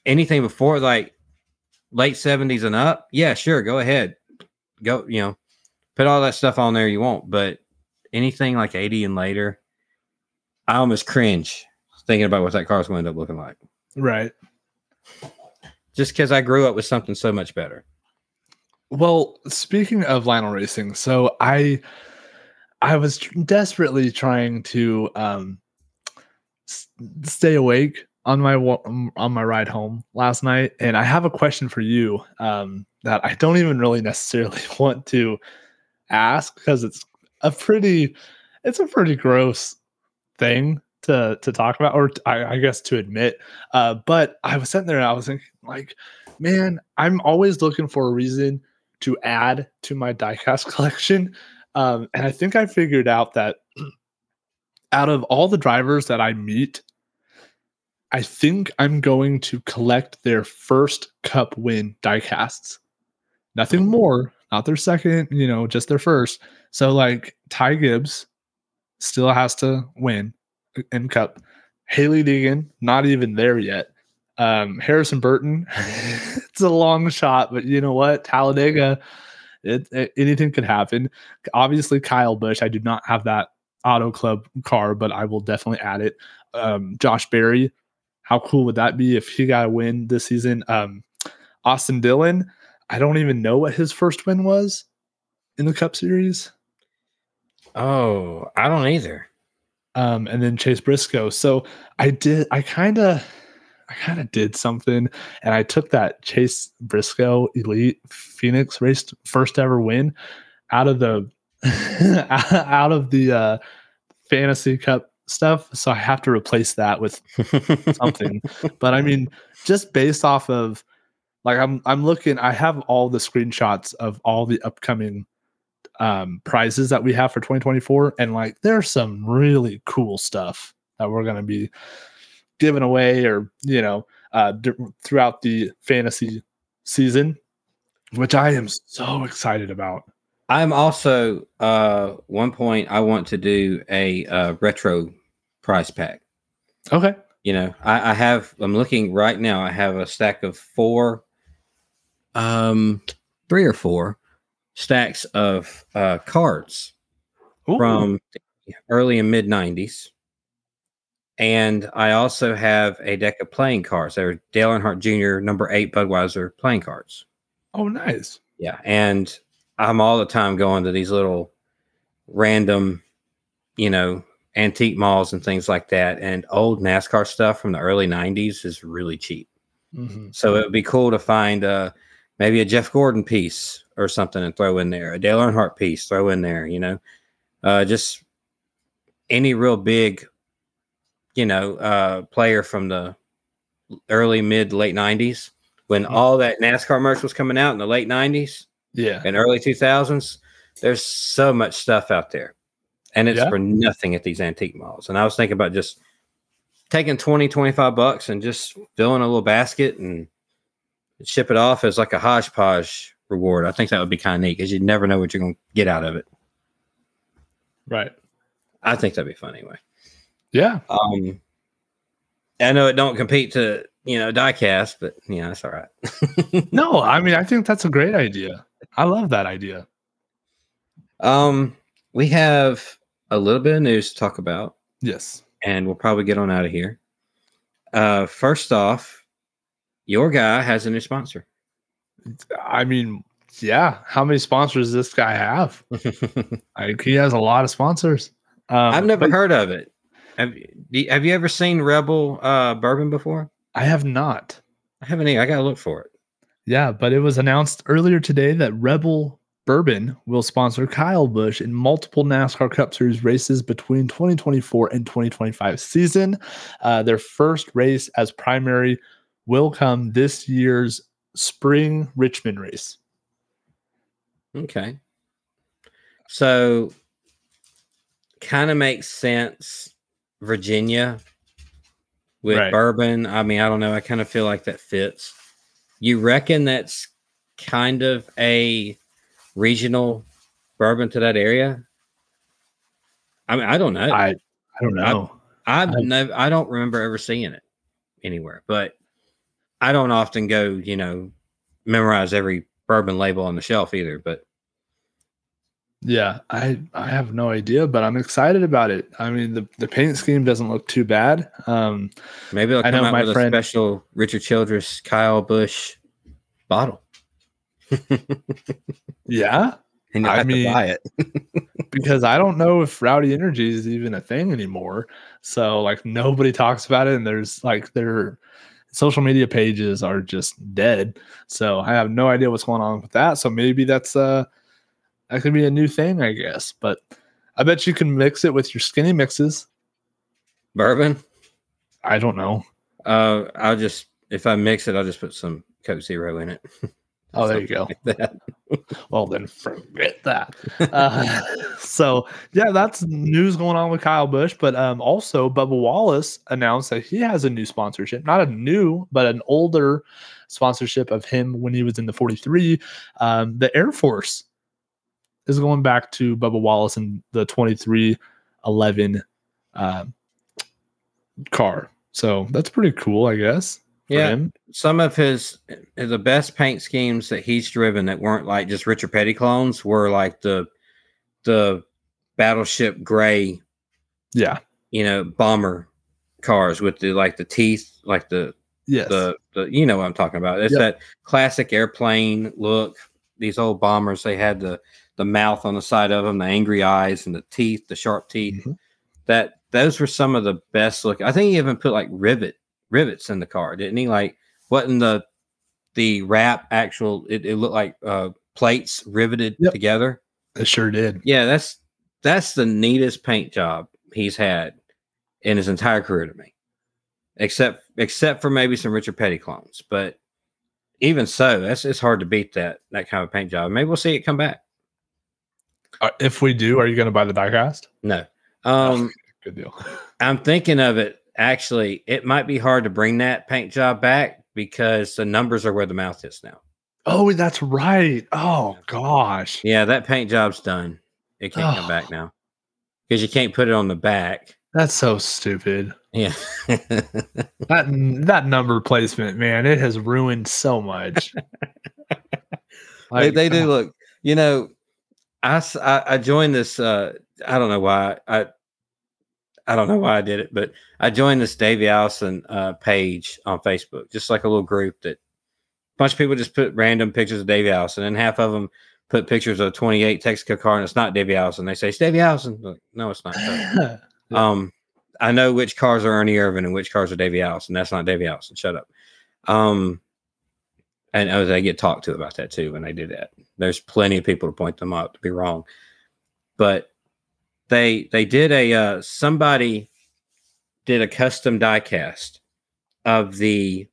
anything before like late 70s and up, yeah, sure, go ahead. Go, you know, put all that stuff on there you want. But anything like 80 and later, I almost cringe thinking about what that car's going to end up looking like. Right. Just because I grew up with something so much better. Well, speaking of Lionel Racing, so I I was tr- desperately trying to um s- stay awake on my wa- on my ride home last night and I have a question for you um that I don't even really necessarily want to ask because it's a pretty it's a pretty gross thing to to talk about or t- I, I guess to admit uh but I was sitting there and I was thinking like man I'm always looking for a reason to add to my diecast collection. Um, and I think I figured out that out of all the drivers that I meet, I think I'm going to collect their first cup win diecasts. Nothing more, not their second, you know, just their first. So like Ty Gibbs still has to win in cup. Hailie Deegan, not even there yet. Um, Harrison Burton, it's a long shot, but you know what? Talladega, it, it- anything could happen. Obviously, Kyle Busch. I do not have that Auto Club car, but I will definitely add it. Um, Josh Berry, how cool would that be if he got a win this season? Um, Austin Dillon, I don't even know what his first win was in the Cup Series. Oh, I don't either. um, and then Chase Briscoe. So I did, I kind of, I kind of did something, and I took that Chase Briscoe Elite Phoenix race first ever win out of the out of the uh, fantasy cup stuff. So I have to replace that with something. but I mean, just based off of like I'm I'm looking, I have all the screenshots of all the upcoming um prizes that we have for 2024 and like there's some really cool stuff that we're going to be giving away or you know uh d- throughout the fantasy season which i am so excited about I'm also uh one point I want to do a uh, retro prize pack. okay You know, I, I have I'm looking right now. I have a stack of four, um, three or four stacks of uh cards Ooh. from early and mid '90s, and I also have a deck of playing cards. They're Dale Earnhardt Jr. number eight Budweiser playing cards. oh nice Yeah, and I'm all the time going to these little random, you know, antique malls and things like that. And old NASCAR stuff from the early '90s is really cheap. Mhm. So it would be cool to find uh, maybe a Jeff Gordon piece or something and throw in there, a Dale Earnhardt piece, throw in there. You know, uh, just any real big, you know, uh, player from the early, mid, late '90s when all that NASCAR merch was coming out in the late '90s yeah and early 2000s. There's so much stuff out there, and it's Yeah. for nothing at these antique malls. And I was thinking about just taking 20, 25 bucks and just filling a little basket and ship it off as like a hodgepodge reward. I think that would be kind of neat because you never know what you're going to get out of it. right I think that'd be fun anyway. Yeah Um, I know it don't compete to you know diecast, but yeah, that's all right. no i mean i think that's a great idea i love that idea Um, we have a little bit of news to talk about, Yes. and we'll probably get on out of here. Uh, first off, your guy has a new sponsor. I mean, yeah. How many sponsors does this guy have? Like, he has a lot of sponsors. Um, I've never but heard of it. Have, you- have you ever seen Rebel uh, Bourbon before? I have not. I haven't. Either. I gotta look for it. Yeah, but it was announced earlier today that Rebel Bourbon will sponsor Kyle Busch in multiple NASCAR Cup Series races between 2024 and 2025 season. Uh, their first race as primary will come this year's spring Richmond race. Okay. So, kind of makes sense. Virginia with Right. bourbon. I mean, I don't know. I kind of feel like that fits. You reckon that's kind of a regional bourbon to that area? I mean, I don't know. I I don't know. I've I- never, I don't remember ever seeing it anywhere, but I don't often go, you know, memorize every bourbon label on the shelf either. But Yeah, I I have no idea, but I'm excited about it. I mean, the, the paint scheme doesn't look too bad. Um, maybe they'll I come know out my with friend- a special Richard Childress, Kyle Busch bottle, yeah, and you'll I have mean- to buy it. because I don't know if Rowdy Energy is even a thing anymore. So like nobody talks about it, and there's like their social media pages are just dead. So I have no idea what's going on with that. So maybe that's uh that could be a new thing, I guess. But I bet you can mix it with your skinny mixes. Bourbon. I don't know. Uh, I'll just if I mix it, I'll just put some Coke Zero in it. Oh, there you go. Like. Well, then forget that. Uh, so yeah, that's news going on with Kyle Busch. But um, also, Bubba Wallace announced that he has a new sponsorship, not a new, but an older sponsorship of him when he was in the 43. Um, the Air Force is going back to Bubba Wallace in the 23XI um, car. So that's pretty cool, I guess. Yeah. him. some of his the best paint schemes that he's driven that weren't like just Richard Petty clones were like the the battleship gray, Yeah. you know, bomber cars with the like the teeth, like the Yes. the the you know what I'm talking about. It's Yep. that classic airplane look. These old bombers, they had the the mouth on the side of them, the angry eyes, and the teeth, the sharp teeth. Mhm. That those were some of the best looking. I think he even put like rivet rivets in the car, didn't he? Like wasn't the the wrap actual? It, it looked like uh, plates riveted Yep. together. it sure did. Yeah, that's that's the neatest paint job he's had in his entire career to me. Except except for maybe some Richard Petty clones. But even so, that's it's hard to beat that that kind of paint job. Maybe we'll see it come back. If we do, are you going to buy the diecast? No. Um Good deal. I'm thinking of it actually, it might be hard to bring that paint job back because the numbers are where the mouth is now. Oh, that's right. Oh gosh. Yeah, that paint job's done. It can't come Oh. back now. Because you can't put it on the back. That's so stupid. Yeah. That that number placement, man, it has ruined so much. they, Like, they do uh, look you know I, I joined this uh i don't know why i i don't know why i did it but i joined this davey allison uh page on facebook just like a little group that a bunch of people just put random pictures of davey allison and half of them put pictures of a 28 texaco car and it's not davey allison. They say it's davey allison. Like, no it's not um i know which cars are ernie irvan and which cars are davey allison. That's not davey allison. Shut up. Um and oh, they get talked to about that too when they do that. There's plenty of people to point them out to be wrong, but they they did a uh, somebody did a custom die cast of the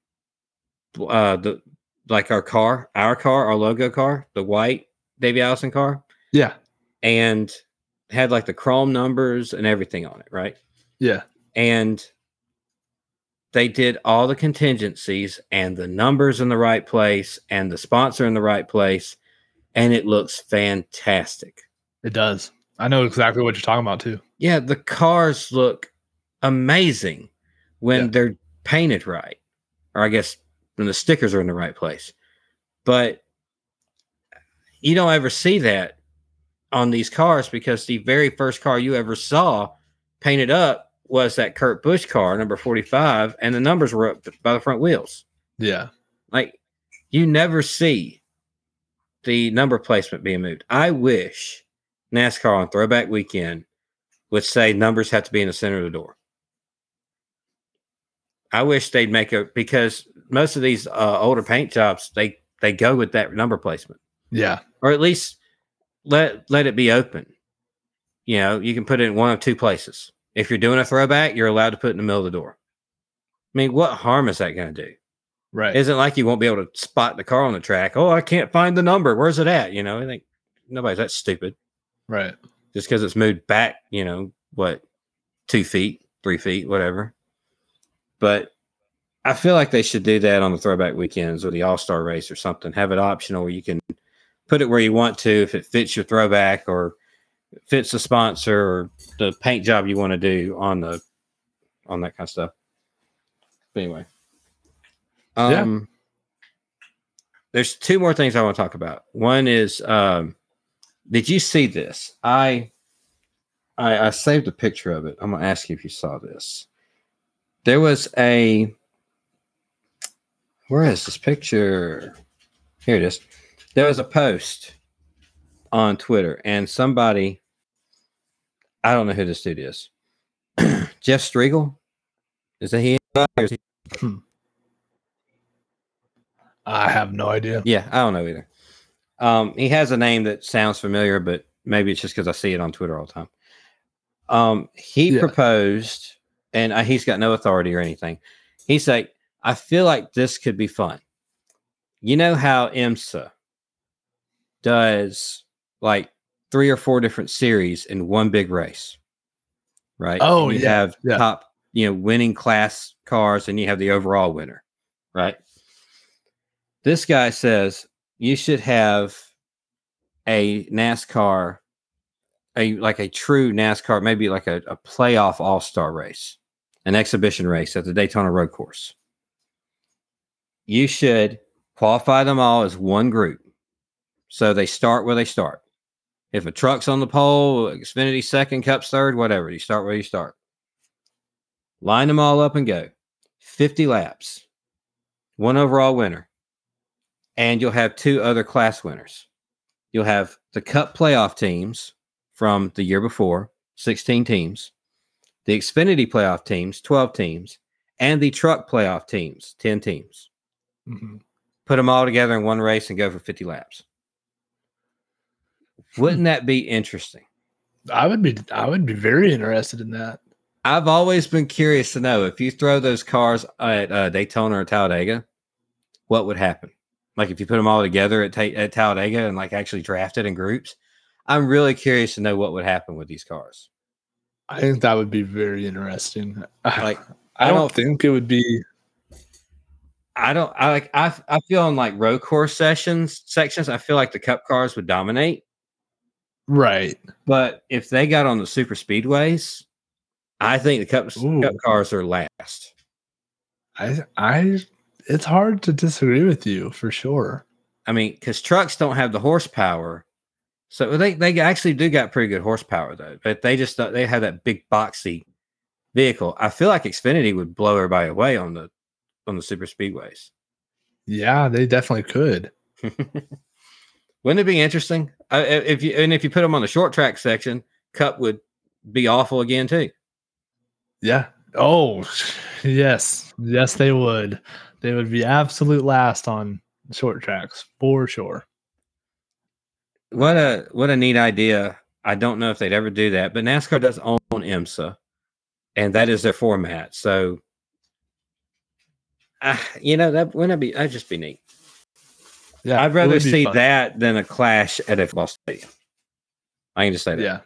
uh the like our car, our car, our logo car, the white Davey Allison car, yeah, and had like the chrome numbers and everything on it, right? yeah. and they did all the contingencies and the numbers in the right place and the sponsor in the right place and it looks fantastic It does. I know exactly what you're talking about too. yeah the cars look amazing when Yeah. they're painted right or i guess when the stickers are in the right place but you don't ever see that on these cars because the very first car you ever saw painted up was that Kurt Busch car, number 45, and the numbers were up by the front wheels. Yeah. Like you never see the number placement being moved. I wish NASCAR on throwback weekend would say numbers have to be in the center of the door. I wish they'd make a because most of these uh, older paint jobs they they go with that number placement Yeah. or at least let let it be open. You know, you can put it in one of two places. If you're doing a throwback, you're allowed to put in the middle of the door. I mean, what harm is that going to do? Right. Isn't like you won't be able to spot the car on the track. Oh, I can't find the number. Where's it at? You know, I think nobody's that stupid. right. Just because it's moved back, you know, what, two feet, three feet, whatever. But I feel like they should do that on the throwback weekends or the All Star race or something. Have it optional where you can put it where you want to if it fits your throwback or fits the sponsor or the paint job you want to do on the on that kind of stuff. But anyway. Yeah. Um there's two more things I want to talk about. One is um did you see this? I I, I saved a picture of it. I'm gonna ask you if you saw this. There was a where is this picture? Here it is. There was a post on Twitter, and somebody I don't know who this dude is. Jeff Striegel? Is that he? Is he- I have no idea. Yeah, I don't know either. Um, he has a name that sounds familiar, but maybe it's just because I see it on Twitter all the time. Um, he Yeah. proposed, and uh, he's got no authority or anything. He's like, I feel like this could be fun. You know how IMSA does like three or four different series in one big race, right? Oh, you yeah, have yeah. top, you know, winning class cars, and you have the overall winner, right? This guy says you should have a NASCAR, a like a true NASCAR, maybe like a, a playoff all star race, an exhibition race at the Daytona Road Course. You should qualify them all as one group. So they start where they start. If a truck's on the pole, Xfinity second, Cup's third, whatever, you start where you start. Line them all up and go. 50 laps, one overall winner and you'll have two other class winners. You'll have the Cup playoff teams from the year before, 16 teams, the Xfinity playoff teams, 12 teams, and the truck playoff teams, 10 teams. Mhm. Put them all together in one race and go for 50 laps. Wouldn't that be interesting? I would be I would be very interested in that. I've always been curious to know if you throw those cars at uh, Daytona or Talladega, what would happen? Like if you put them all together at, Ta- at Talladega and like actually drafted in groups, I'm really curious to know what would happen with these cars. I think that would be very interesting. Like I don't think it would be I don't I like I I feel on like road course sessions sections, I feel like the cup cars would dominate. Right. But if they got on the super speedways, I think the cup, cup cars are last. I I it's hard to disagree with you for sure. I mean, because trucks don't have the horsepower. So they, they actually do got pretty good horsepower though, but they just don't- they have that big boxy vehicle. I feel like Xfinity would blow everybody away on the on the super speedways. Yeah, they definitely could. Wouldn't it be interesting? If you and if you put them on the short track section, Cup would be awful again too. Yeah. Oh, yes. Yes, they would. They would be absolute last on short tracks for sure. What a what a neat idea. I don't know if they'd ever do that, but NASCAR does own IMSA, and that is their format. So, uh, you know that wouldn't that be? That'd just be neat. Yeah. I'd rather see fun. that than a clash at a football stadium. I can just say that.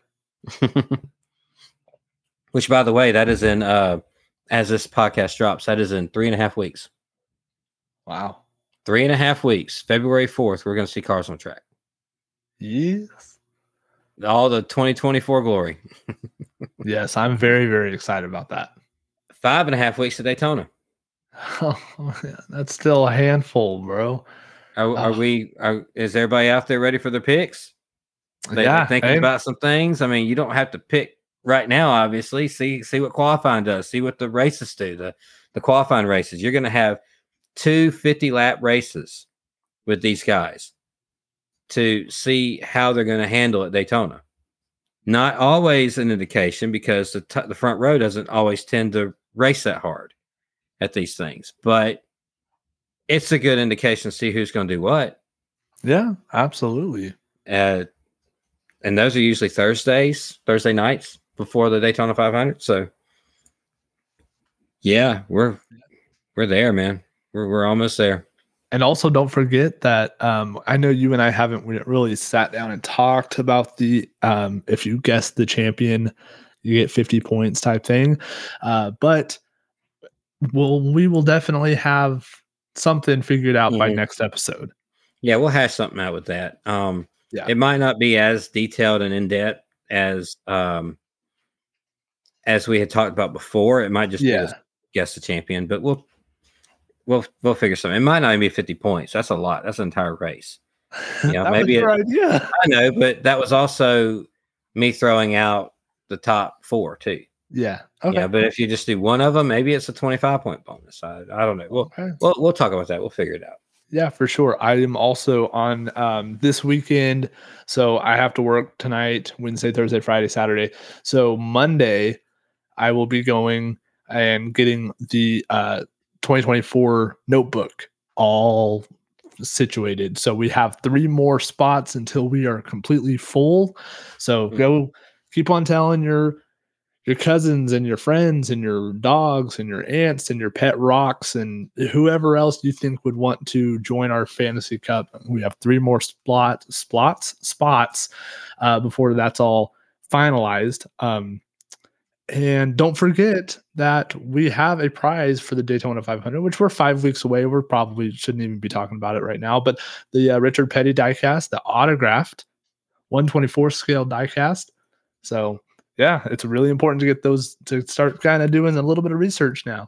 Yeah. Which, by the way, that is in uh as this podcast drops, that is in three and a half weeks. Wow. Three and a half weeks. February fourth, we're going to see cars on track. Yes. All the 2024 glory. Yes, I'm very, very excited about that. Five and a half weeks to Daytona. Oh, yeah, that's still a handful, bro. Are, uh, are Oh. we? Are, is everybody out there ready for their picks? They, Yeah, are thinking hey. about some things. I mean, you don't have to pick right now. Obviously, see see what qualifying does. See what the races do. The the qualifying races. You're going to have two 50 lap races with these guys to see how they're going to handle at Daytona. Not always an indication because the t- the front row doesn't always tend to race that hard at these things, but it's a good indication to see who's going to do what. Yeah, absolutely. Uh, and those are usually Thursdays, Thursday nights before the Daytona 500. So, yeah, we're we're there, man. We're we're almost there. And also, don't forget that um, I know you and I haven't really sat down and talked about the um, if you guess the champion, you get 50 points type thing. Uh, but we'll, we will definitely have something figured out by Mhm. next episode. Yeah, we'll hash something out with that. Um, Yeah. it might not be as detailed and in depth as um as we had talked about before. It might just be Yeah. a guess the champion, but we'll we'll we'll figure something. It might not even be 50 points. That's a lot. That's an entire race. Yeah, maybe it- idea. I know, but that was also me throwing out the top four too. Yeah. Okay. Yeah, but if you just do one of them, maybe it's a 25 point bonus. I, I don't know. We'll, Okay. we'll we'll talk about that. We'll figure it out. Yeah, for sure. I am also on um, this weekend. So I have to work tonight, Wednesday, Thursday, Friday, Saturday. So Monday, I will be going and getting the uh, 2024 notebook all situated. So we have three more spots until we are completely full. So Mhm. go keep on telling your your cousins and your friends and your dogs and your aunts and your pet rocks and whoever else you think would want to join our fantasy cup. We have three more spot spots spots uh, before that's all finalized. Um, and don't forget that we have a prize for the Daytona 500, which we're five weeks away. We're probably shouldn't even be talking about it right now. But the uh, Richard Petty diecast, the autographed 124 scale diecast. So yeah, it's really important to get those to start kind of doing a little bit of research now.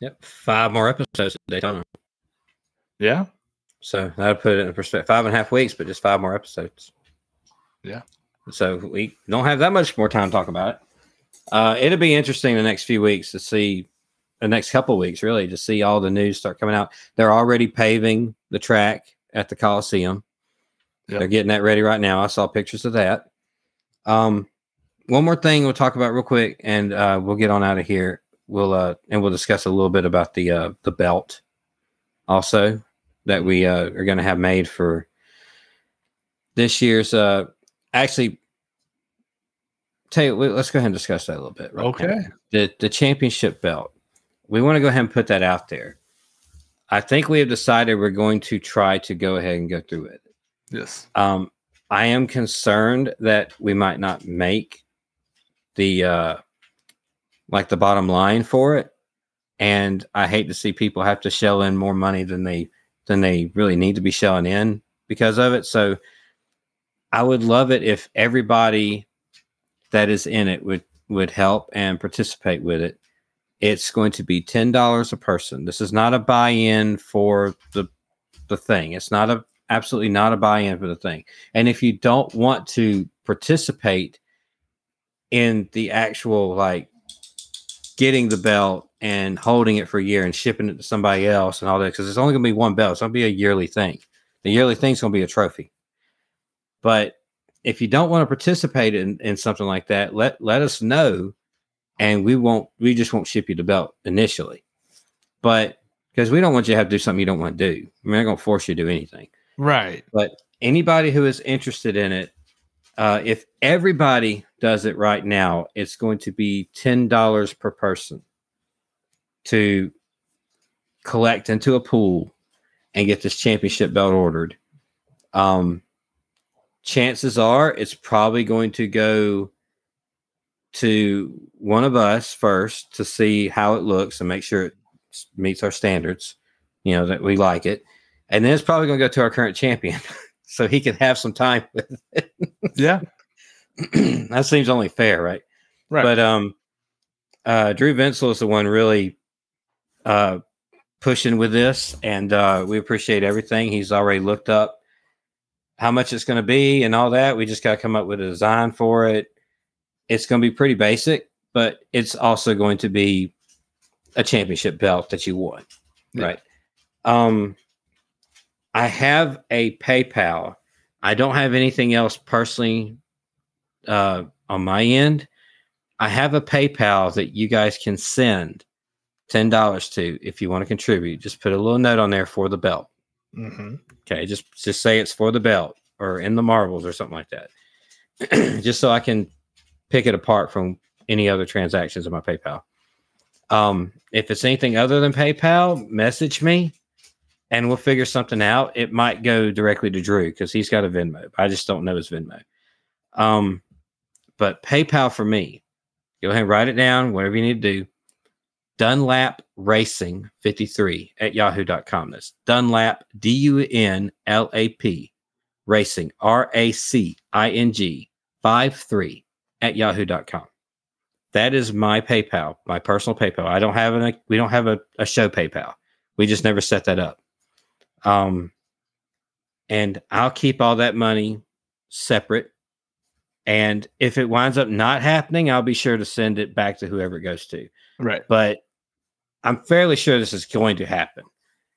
Yep. Five more episodes at Daytona. Yeah. So that'll put it in perspective. Five and a half weeks, but just five more episodes. Yeah. So we don't have that much more time to talk about it. Uh, it'll be interesting the next few weeks to see the next couple weeks, really, to see all the news start coming out. They're already paving the track at the Coliseum. Yep. They're getting that ready right now. I saw pictures of that. Um, one more thing we'll talk about real quick, and uh, we'll get on out of here. We'll uh, and we'll discuss a little bit about the uh, the belt, also that we uh, are going to have made for this year's. Uh, actually, tell you, let's go ahead and discuss that a little bit. right now. Okay. the the championship belt. We want to go ahead and put that out there. I think we have decided we're going to try to go ahead and go through it. Yes. Um, I am concerned that we might not make the uh, like the bottom line for it, and I hate to see people have to shell in more money than they than they really need to be shelling in because of it. So, I would love it if everybody that is in it would would help and participate with it. It's going to be ten dollars a person. This is not a buy-in for the the thing. It's not a absolutely not a buy-in for the thing. And if you don't want to participate in the actual like getting the belt and holding it for a year and shipping it to somebody else and all that, because it's only gonna be one belt. It's gonna be a yearly thing. The yearly thing's gonna be a trophy. But if you don't want to participate in, in something like that, let let us know, and we won't. We just won't ship you the belt initially, but because we don't want you to have to do something you don't want to do. We're not going to force you to do anything. Right. But anybody who is interested in it, uh, if everybody does it right now, it's going to be ten dollars per person to collect into a pool and get this championship belt ordered. Um, chances are it's probably going to go to one of us first to see how it looks and make sure it meets our standards, you know, that we like it. And then it's probably going to go to our current champion so he can have some time with it. Yeah. that seems only fair, right? Right. But um uh Drew Vinsel is the one really uh pushing with this and uh we appreciate everything. He's already looked up how much it's going to be and all that. We just got to come up with a design for it. It's going to be pretty basic, but it's also going to be a championship belt that you won, Yeah. right? Um, I have a PayPal. I don't have anything else personally uh, on my end. I have a PayPal that you guys can send ten dollars to if you want to contribute. Just put a little note on there for the belt. Mm-hmm. Okay, just just say it's for the belt or in the marbles or something like that. just so I can pick it apart from any other transactions on my PayPal. Um, if it's anything other than PayPal, message me and we'll figure something out. It might go directly to Drew because he's got a Venmo. I just don't know his Venmo. Um, but PayPal for me, go ahead and write it down, whatever you need to do. Dunlap Racing 53 at yahoo.com. That's Dunlap, D U N L A P, Racing, R A C I N G, 5 3 at yahoo.com. That is my PayPal, my personal PayPal. I don't have an, we don't have a, a show PayPal. We just never set that up. Um, and I'll keep all that money separate. And if it winds up not happening, I'll be sure to send it back to whoever it goes to Right. but I'm fairly sure this is going to happen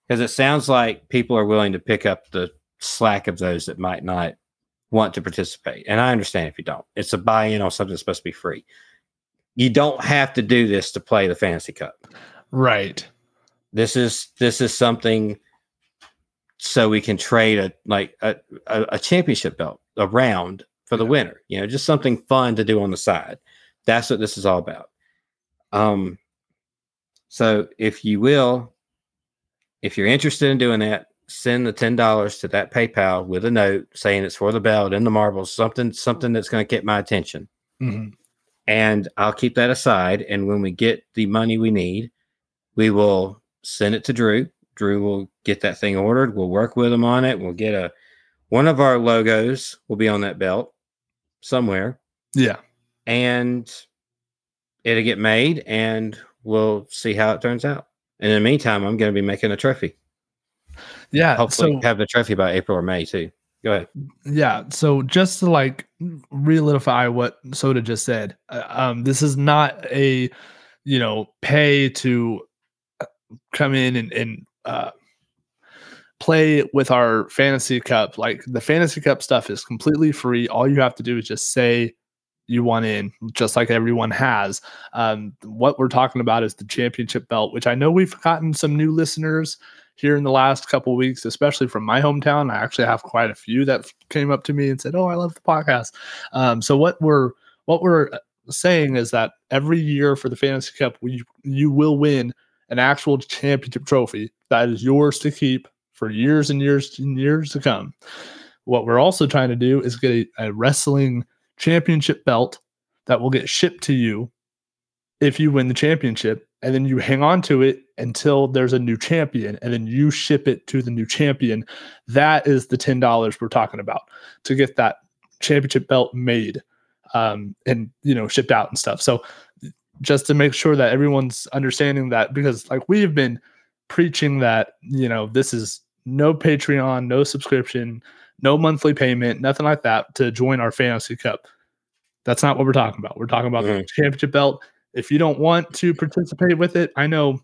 because it sounds like people are willing to pick up the slack of those that might not want to participate. And I understand if you don't. It's a buy in on something that's supposed to be free. You don't have to do this to play the fantasy cup. Right. This is this is something so we can trade a like a, a, a championship belt around for the winner. You know, just something fun to do on the side. That's what this is all about. Um, so if you will, if you're interested in doing that, send the ten dollars to that PayPal with a note saying it's for the belt and the marbles, something something that's going to get my attention, Mhm. and I'll keep that aside. And when we get the money we need, we will send it to Drew. Drew will get that thing ordered. We'll work with him on it. We'll get a one of our logos will be on that belt somewhere Yeah. and it'll get made and we'll see how it turns out. And in the meantime, I'm going to be making a trophy. Yeah. Hopefully, so have the trophy by April or May too. Go ahead. yeah. So just to like realify what Soda just said, uh, um, this is not a you know pay to uh, come in and and uh, play with our fantasy cup. Like the fantasy cup stuff is completely free. All you have to do is just say you want in, just like everyone has. Um, what we're talking about is the championship belt, which I know we've gotten some new listeners here in the last couple weeks, especially from my hometown. I actually have quite a few that came up to me and said, "Oh, I love the podcast." Um, so what we're what we're saying is that every year for the fantasy cup, we you will win an actual championship trophy that is yours to keep for years and years and years to come. What we're also trying to do is get a, a wrestling championship belt that will get shipped to you if you win the championship and then you hang on to it until there's a new champion and then you ship it to the new champion that is the $10 we're talking about to get that championship belt made um, and you know shipped out and stuff so just to make sure that everyone's understanding that because like we've been preaching that you know this is no patreon no subscription no monthly payment nothing like that to join our fantasy cup. That's not what we're talking about. We're talking about the Mhm. championship belt. If you don't want to participate with it i know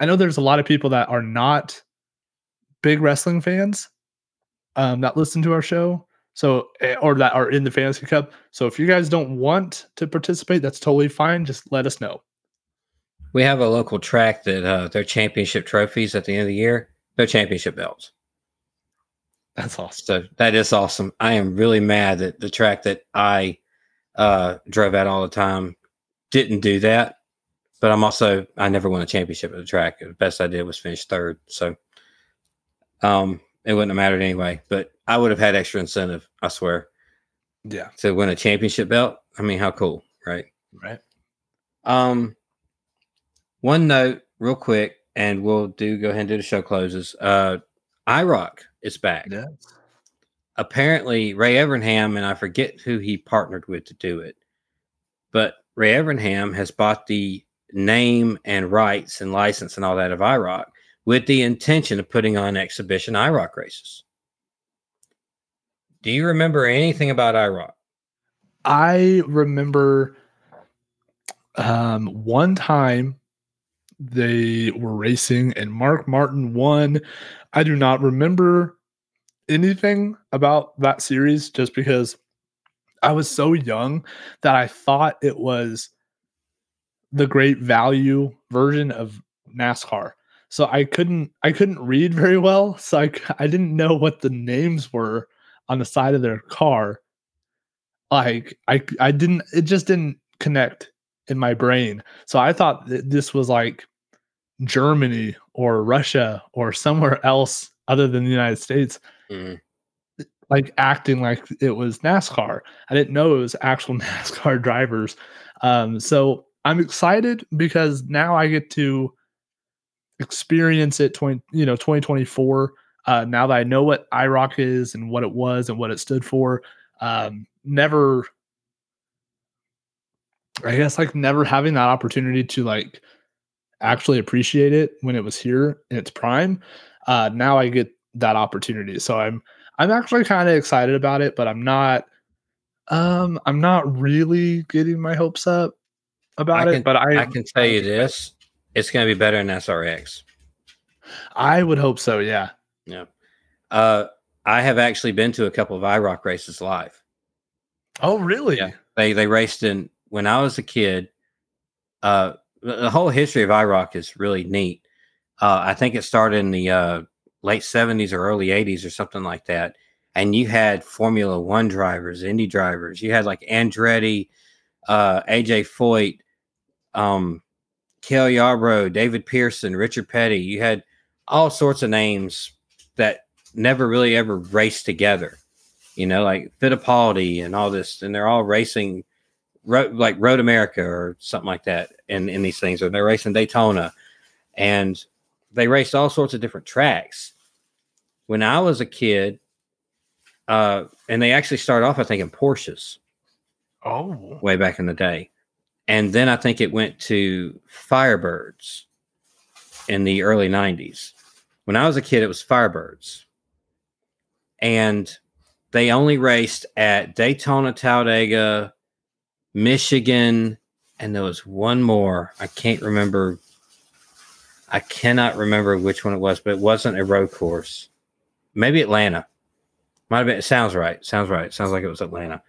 i know there's a lot of people that are not big wrestling fans um, that listen to our show so eh, or that are in the fantasy cup so if you guys don't want to participate that's totally fine just let us know We have a local track that uh, their championship trophies at the end of the year, their championship belts. that's awesome So that is awesome. I am really mad that the track that I uh, drove at all the time didn't do that. But I'm also I never won a championship at the track. The best I did was finish third. So um it wouldn't have mattered anyway. But I would have had extra incentive, I swear, yeah to win a championship belt. I mean, how cool, right? right Um, one note, real quick, and we'll do go ahead and do the show closes. Uh, IROC is back. yeah Apparently, Ray Evernham and I forget who he partnered with to do it, but Ray Evernham has bought the name and rights and license and all that of IROC with the intention of putting on exhibition IROC races. Do you remember anything about IROC? I remember um, one time they were racing and Mark Martin won. I do not remember anything about that series just because I was so young that I thought it was the great value version of NASCAR. So I couldn't I couldn't read very well, so I I didn't know what the names were on the side of their car. Like I I didn't it just didn't connect in my brain. So I thought that this was like Germany or Russia or somewhere else other than the United States Mhm. like acting like it was NASCAR. I didn't know it was actual NASCAR drivers. Um, so I'm excited because now I get to experience it 20, you know, 2024. Uh, now that I know what IROC is and what it was and what it stood for, um, never, I guess, like never having that opportunity to like actually appreciate it when it was here in its prime. Uh, now I get that opportunity, so I'm I'm actually kind of excited about it, but I'm not. Um, I'm not really getting my hopes up about I it. can, But I I can tell you this: it's going to be better than SRX. I would hope so. Yeah. Yeah. Uh, I have actually been to a couple of IROC races live. Oh, really? Yeah. They they raced in when I was a kid. Uh, the, whole history of IROC is really neat. Uh, I think it started in the uh, late seventies or early eighties or something like that. And you had Formula One drivers, Indy drivers. You had like Andretti, uh, AJ Foyt, um, Cale Yarborough, David Pearson, Richard Petty. You had all sorts of names that never really ever raced together. You know, like Fittipaldi and all this, and they're all racing ro- like Road America or something like that in, in these things, or they're racing Daytona. And they raced all sorts of different tracks. When I was a kid, uh, and they actually started off, I think, in Porsches Oh. way back in the day. And then I think it went to Firebirds in the early 90s. When I was a kid, it was Firebirds. And they only raced at Daytona, Talladega, Michigan, and there was one more. I can't remember. I cannot remember which one it was, but it wasn't a road course. Maybe Atlanta. Might have been. It sounds right. Sounds right. Sounds like it was Atlanta.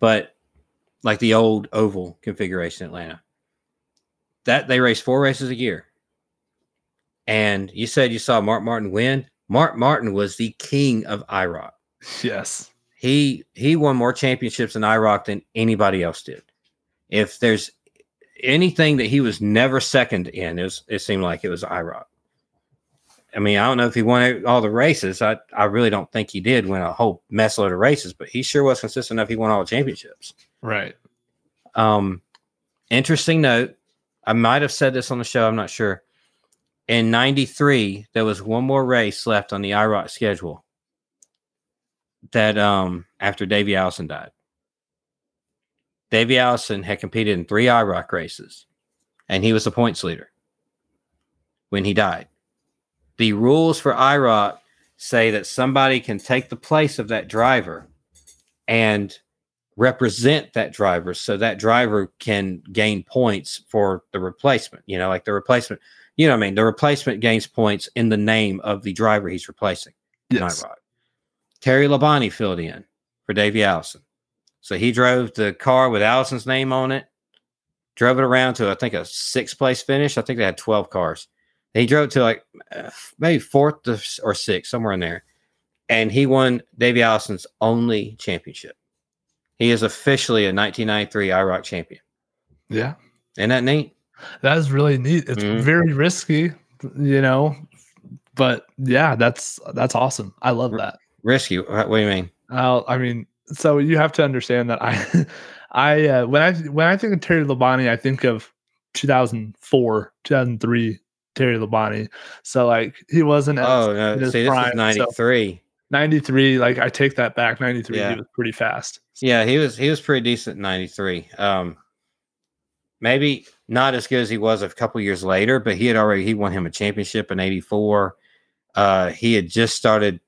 But like the old oval configuration Atlanta. That they race four races a year. And you said you saw Mark Martin win. Mark Martin was the king of IROC. Yes. He he won more championships in IROC than anybody else did. If there's anything that he was never second in, it, was, it seemed like it was IROC. I mean, I don't know if he won all the races. I, I really don't think he did win a whole mess load of races, but he sure was consistent enough. He won all the championships. Right. Um, interesting note. I might have said this on the show. I'm not sure. In '93, there was one more race left on the IROC schedule. That um, after Davey Allison died, Davey Allison had competed in three IROC races, and he was the points leader when he died. The rules for IROC say that somebody can take the place of that driver and represent that driver so that driver can gain points for the replacement. You know, like the replacement, you know what I mean? The replacement gains points in the name of the driver he's replacing. in Yes. Terry Labonte filled in for Davey Allison. So he drove the car with Allison's name on it, drove it around to, I think, a sixth place finish. I think they had 12 cars. He drove to like maybe fourth or sixth, somewhere in there. And he won Davey Allison's only championship. He is officially a 1993 IROC champion. Yeah. Isn't that neat? That is really neat. It's Mhm. very risky, you know, but yeah, that's that's awesome. I love that. Risky. What do you mean? Uh, I mean, so you have to understand that I, I uh, when I when I think of Terry Labonte, I think of 2004, 2003 Terry Labonte. So like he wasn't. at- Oh, no. See, this prime, is so 93. 93. Like I take that back. 93. Yeah. He was pretty fast. Yeah, he was he was pretty decent in 93. Um maybe not as good as he was a couple years later, but he had already he won him a championship in 84. Uh he had just started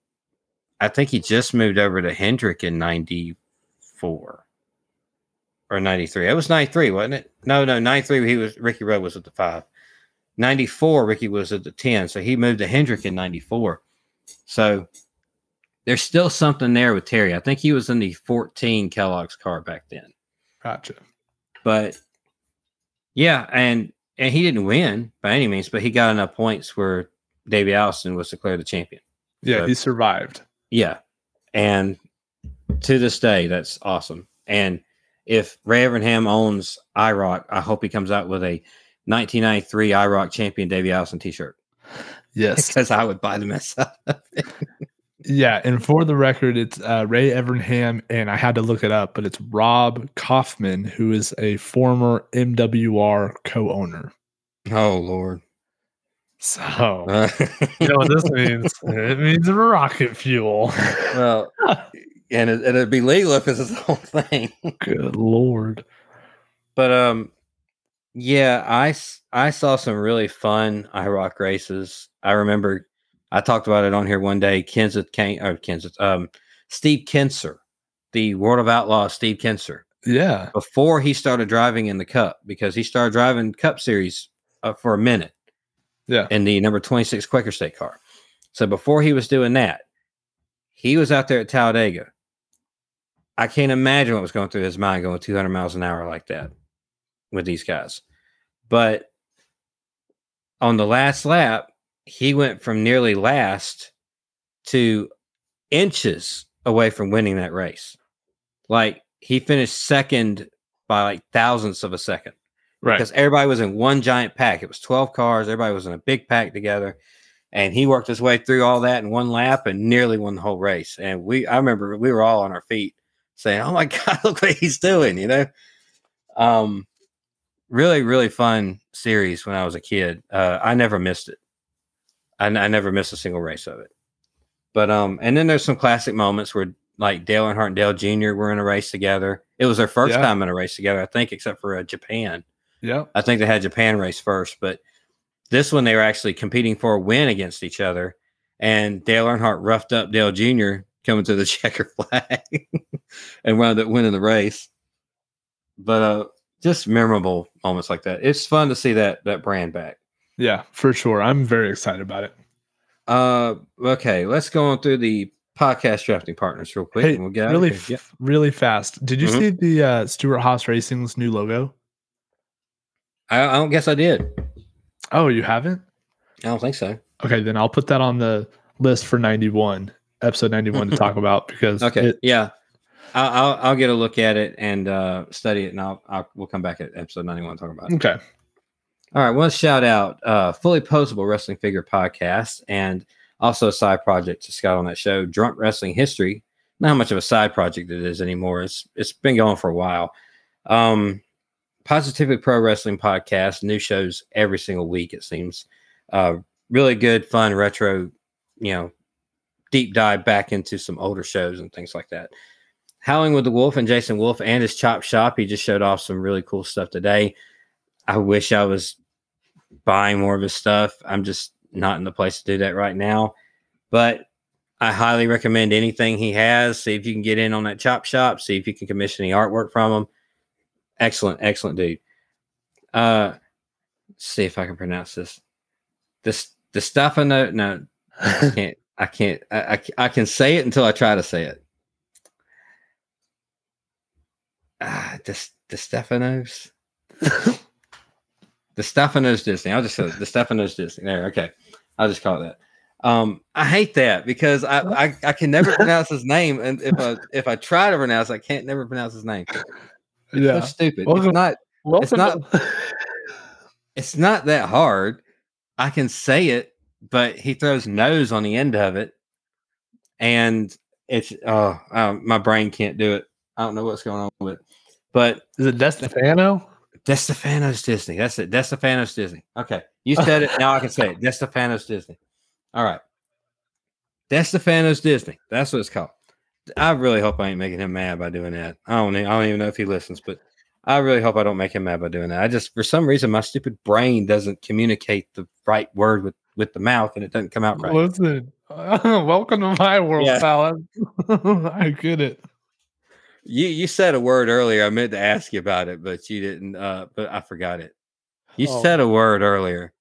I think he just moved over to Hendrick in '94 or '93. It was '93, wasn't it? No, no, '93. He was Ricky Rudd was at the five. '94, Ricky was at the ten, so he moved to Hendrick in '94. So there's still something there with Terry. I think he was in the 14 Kellogg's car back then. Gotcha. But yeah, and and he didn't win by any means, but he got enough points where Davey Allison was declared the champion. Yeah, So- he survived. Yeah. And to this day, that's awesome. And if Ray Evernham owns IROC, I hope he comes out with a 1993 IROC champion Davey Allison t shirt Yes. because I would buy the mess out of it. Yeah, and for the record, it's uh, Ray Evernham, and I had to look it up, but it's Rob Kaufman, who is a former MWR co-owner. Oh, Lord. So Uh, you know what this means? It means rocket fuel. well, and it, it'd be legal if it's his whole thing. Good lord. But um, yeah, I I saw some really fun IROC races. I remember I talked about it on here one day. Kenseth came or Kenseth, um, Steve Kinser, the World of Outlaws, Steve Kinser, Yeah. before he started driving in the Cup because he started driving Cup Series uh, for a minute Yeah. in the number twenty six Quaker State car. So before he was doing that, he was out there at Talladega. I can't imagine what was going through his mind going 200 miles an hour like that with these guys. But on the last lap, he went from nearly last to inches away from winning that race. Like he finished second by like thousandths of a second Right. because everybody was in one giant pack. It was 12 cars, everybody was in a big pack together. And he worked his way through all that in one lap and nearly won the whole race. And we I remember we were all on our feet saying, Oh my God, look what he's doing, you know? Um really, really fun series when I was a kid. Uh I never missed it. I, I never missed a single race of it. But um, and then there's some classic moments where like Dale Earnhardt and Dale Jr. were in a race together. It was their first Yeah. time in a race together, I think, except for uh, Japan. Yeah, I think they had Japan race first, but this one they were actually competing for a win against each other. And Dale Earnhardt roughed up Dale Jr. coming to the checker flag and wound up winning the race. But uh, just memorable moments like that. It's fun to see that that brand back. Yeah, for sure. I'm very excited about it. Uh, okay, let's go on through the podcast drafting partners real quick. Hey, and we'll get really, here. really fast. Did you Mhm. see the uh, Stewart-Haas Racing's new logo? I, I don't guess I did. Oh, you haven't? I don't think so. Okay, then I'll put that on the list for 91, episode 91 to talk about because Okay, it- yeah, I'll, I'll I'll get a look at it and uh, study it, and I'll, I'll we'll come back at episode ninety one and talk about it. okay. All right, one shout out, uh, fully poseable wrestling figure podcast, and also a side project to Scott on that show, Drunk Wrestling History. Not much of a side project it is anymore. It's it's been going for a while. Um, Positively Pro Wrestling podcast, new shows every single week. It seems uh, really good, fun, retro. You know, deep dive back into some older shows and things like that. Howling with the Wolf and Jason Wolf and his Chop Shop. He just showed off some really cool stuff today. I wish I was buying more of his stuff. I'm just not in the place to do that right now. But I highly recommend anything he has. See if you can get in on that chop shop. See if you can commission any artwork from him. Excellent, excellent dude. Uh see if I can pronounce this. This the stuff I know. No, I can't. I can't. I, I, I can say it until I try to say it. Ah, the the Stefanos. the Stefanos Disney. I'll just say the Stefanos Disney. There. Okay. I'll just call it that. Um, I hate that because I, I, I can never pronounce his name, and if I if I try to pronounce, I can't never pronounce his name. It's Yeah. so stupid. Welcome- it's not. Welcome not- to- It's not that hard. I can say it, but he throws nose on the end of it, and it's oh, um, my brain can't do it. I don't know what's going on with it. But Is it Destefano? Destefano's Disney. That's it. Destefano's Disney. Okay. You said it. Now I can say it. Destefano's Disney. All right. That's the Destefano's Disney. That's what it's called. I really hope I ain't making him mad by doing that. I don't. I don't even know if he listens, but I really hope I don't make him mad by doing that. I just, for some reason, my stupid brain doesn't communicate the right word with with the mouth, and it doesn't come out right. Listen, Welcome to my world, Yeah. pal. I get it. You you said a word earlier. I meant to ask you about it, but you didn't. Uh, but I forgot it. You Oh. said a word earlier.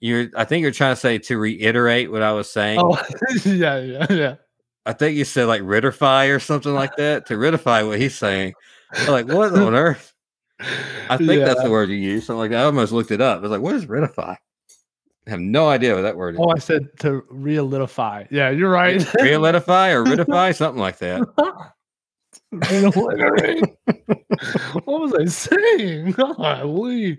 You're. I think you're trying to say to reiterate what I was saying. Oh, yeah, yeah, yeah. I think you said like Ritterfy or something like that to Ritterfy what he's saying. I'm like, what on earth? I think Yeah. that's the word you use. Something like that. I almost looked it up. I was like, what is Ritterfy? I have no idea what that word is. Oh, I said to realify. Yeah, you're right. Realitify or Rittify, something like that. What was I saying? Golly.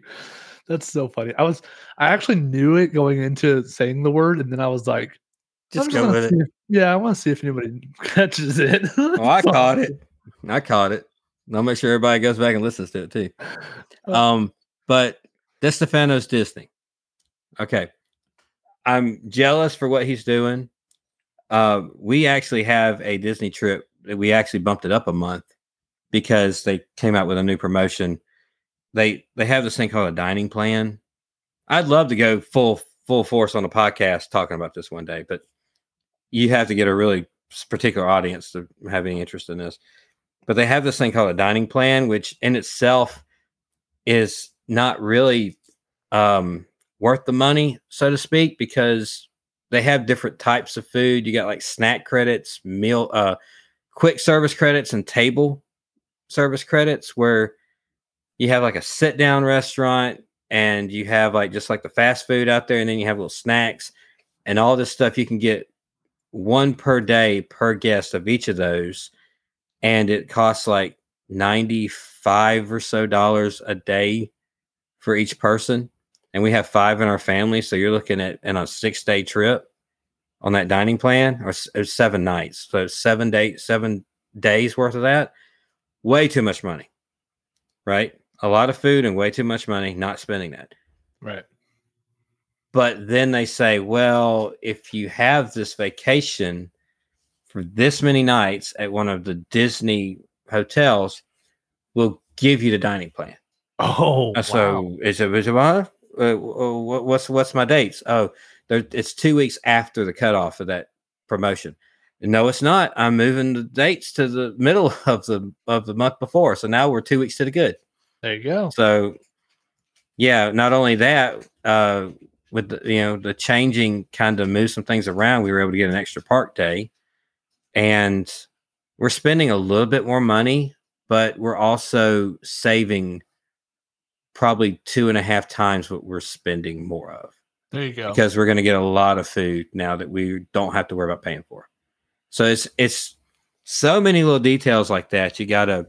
That's so funny. I was I actually knew it going into saying the word, and then I was like, Just I'm go with it. if- yeah, I want to see if anybody catches it. Oh, I caught it. I caught it. I'll make sure everybody goes back and listens to it too. Um, but Stefano's Disney. Okay. I'm jealous for what he's doing. Uh, we actually have a Disney trip we actually bumped it up a month because they came out with a new promotion. They they have this thing called a dining plan. I'd love to go full full force on a podcast talking about this one day, but you have to get a really particular audience to have any interest in this. But they have this thing called a dining plan, which in itself is not really um, worth the money, so to speak, because they have different types of food. You got like snack credits, meal, uh, quick service credits, and table service credits, where you have like a sit down restaurant and you have like just like the fast food out there, and then you have little snacks and all this stuff. You can get one per day per guest of each of those, and it costs like 95 or so dollars a day for each person and we have five in our family so you're looking at in a six day trip on that dining plan or s- or seven nights so seven day seven days worth of that way too much money right a lot of food and way too much money not spending that Right. but then they say, well, if you have this vacation for this many nights at one of the Disney hotels, we'll give you the dining plan. Oh, Uh, so is it, is it? Uh, wh- what's what's my dates? Oh, there, it's two weeks after the cutoff of that promotion. No, it's not. I'm moving the dates to the middle of the of the month before. So now we're two weeks to the good. there you go. So, yeah, not only that, uh, with the, you know the changing kind of move some things around, we were able to get an extra park day, and we're spending a little bit more money, but we're also saving probably two and a half times what we're spending more of There you go. because we're going to get a lot of food now that we don't have to worry about paying for. So it's it's so many little details like that you got to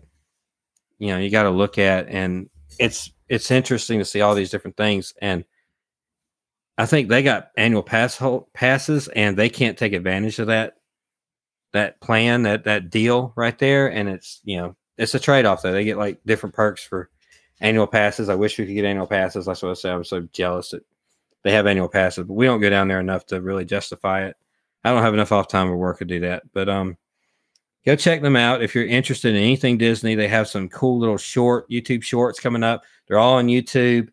you know you got to look at and it's it's interesting to see all these different things and I think they got annual pass hol- passes and they can't take advantage of that that plan that that deal right there and it's you know it's a trade off though they get like different perks for annual passes I wish we could get annual passes that's what I said I'm so jealous that they have annual passes, but we don't go down there enough to really justify it. I don't have enough off time or work to do that. But um, go check them out if you're interested in anything Disney. They have some cool little short YouTube shorts coming up. They're all on YouTube.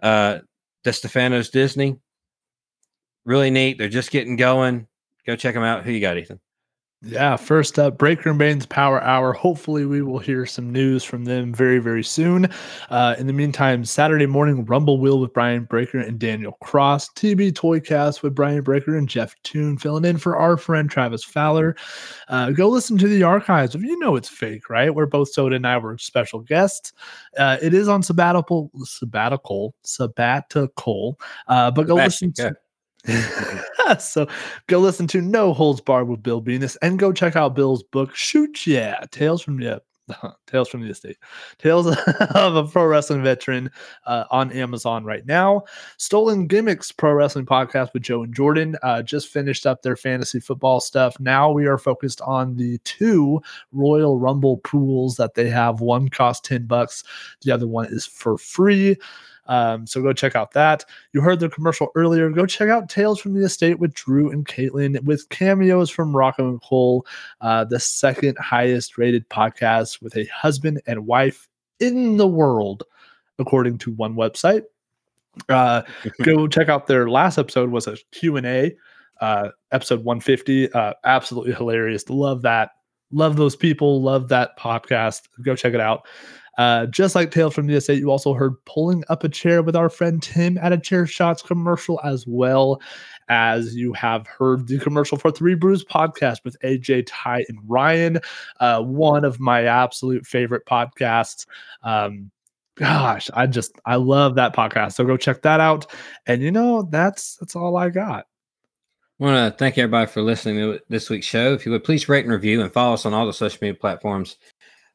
Uh, the Stefano's Disney, really neat. They're just getting going. Go check them out. Who you got, Ethan? Yeah, first up, Breaker and Bane's Power Hour. Hopefully, we will hear some news from them very, very soon. Uh, in the meantime, Saturday morning, Rumble Wheel with Brian Breaker and Daniel Cross, TB Toycast with Brian Breaker and Jeff Toon, filling in for our friend Travis Fowler. Uh, go listen to the archives if you know it's fake, right? Where both Soda and I were special guests. Uh, it is on sabbatical, sabbatical, sabbatical. Uh, but go listen Sebastian, to. so go listen to No Holds Barred with Bill Venus and go check out Bill's book, Shoot Yeah, Tales from the Tales from the Estate, Tales of a Pro Wrestling Veteran uh, on Amazon right now. Stolen Gimmicks Pro Wrestling Podcast with Joe and Jordan uh, just finished up their fantasy football stuff. Now we are focused on the two Royal Rumble pools that they have. One costs 10 bucks, the other one is for free. Um, so go check out that. You heard the commercial earlier. Go check out Tales from the Estate with Drew and Caitlin with cameos from Rocco and Cole, uh, the second highest rated podcast with a husband and wife in the world, according to one website. Uh, go check out their last episode was a Q&A uh, episode 150. Uh, absolutely hilarious. Love that. Love those people. Love that podcast. Go check it out. Uh, just like Tales from the Estate, you also heard Pulling Up a Chair with our friend Tim at a Chair Shots commercial, as well as you have heard the commercial for Three Brews podcast with AJ, Ty, and Ryan. Uh, one of my absolute favorite podcasts. Um, gosh, I just I love that podcast. So go check that out. And you know, that's that's all I got. I want to thank everybody for listening to this week's show. If you would please rate and review and follow us on all the social media platforms,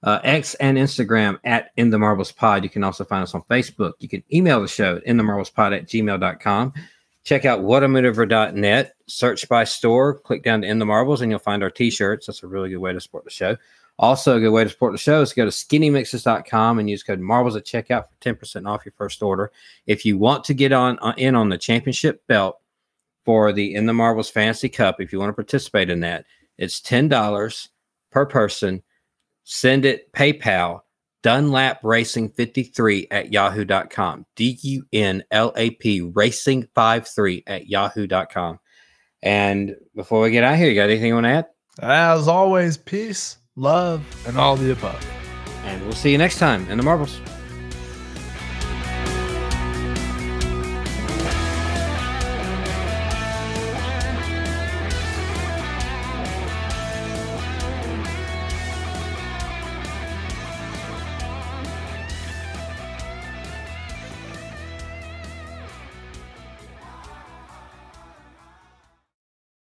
uh, X and Instagram at In the Marbles Pod. You can also find us on Facebook. You can email the show In the Marbles Pod at gmail.com. Check out whatamaneuver.net, search by store, click down to In the Marbles, and you'll find our t shirts. That's a really good way to support the show. Also, a good way to support the show is to go to skinnymixes.com and use code marbles at checkout for 10% off your first order. If you want to get on uh, in on the championship belt for the In the Marbles Fantasy Cup, if you want to participate in that, it's $10 per person. Send it PayPal Dunlap Racing 53 at yahoo.com. D U N L A P Racing 53 at yahoo.com. And before we get out here, you got anything you want to add? As always, peace, love, and all the above. And we'll see you next time in the marbles.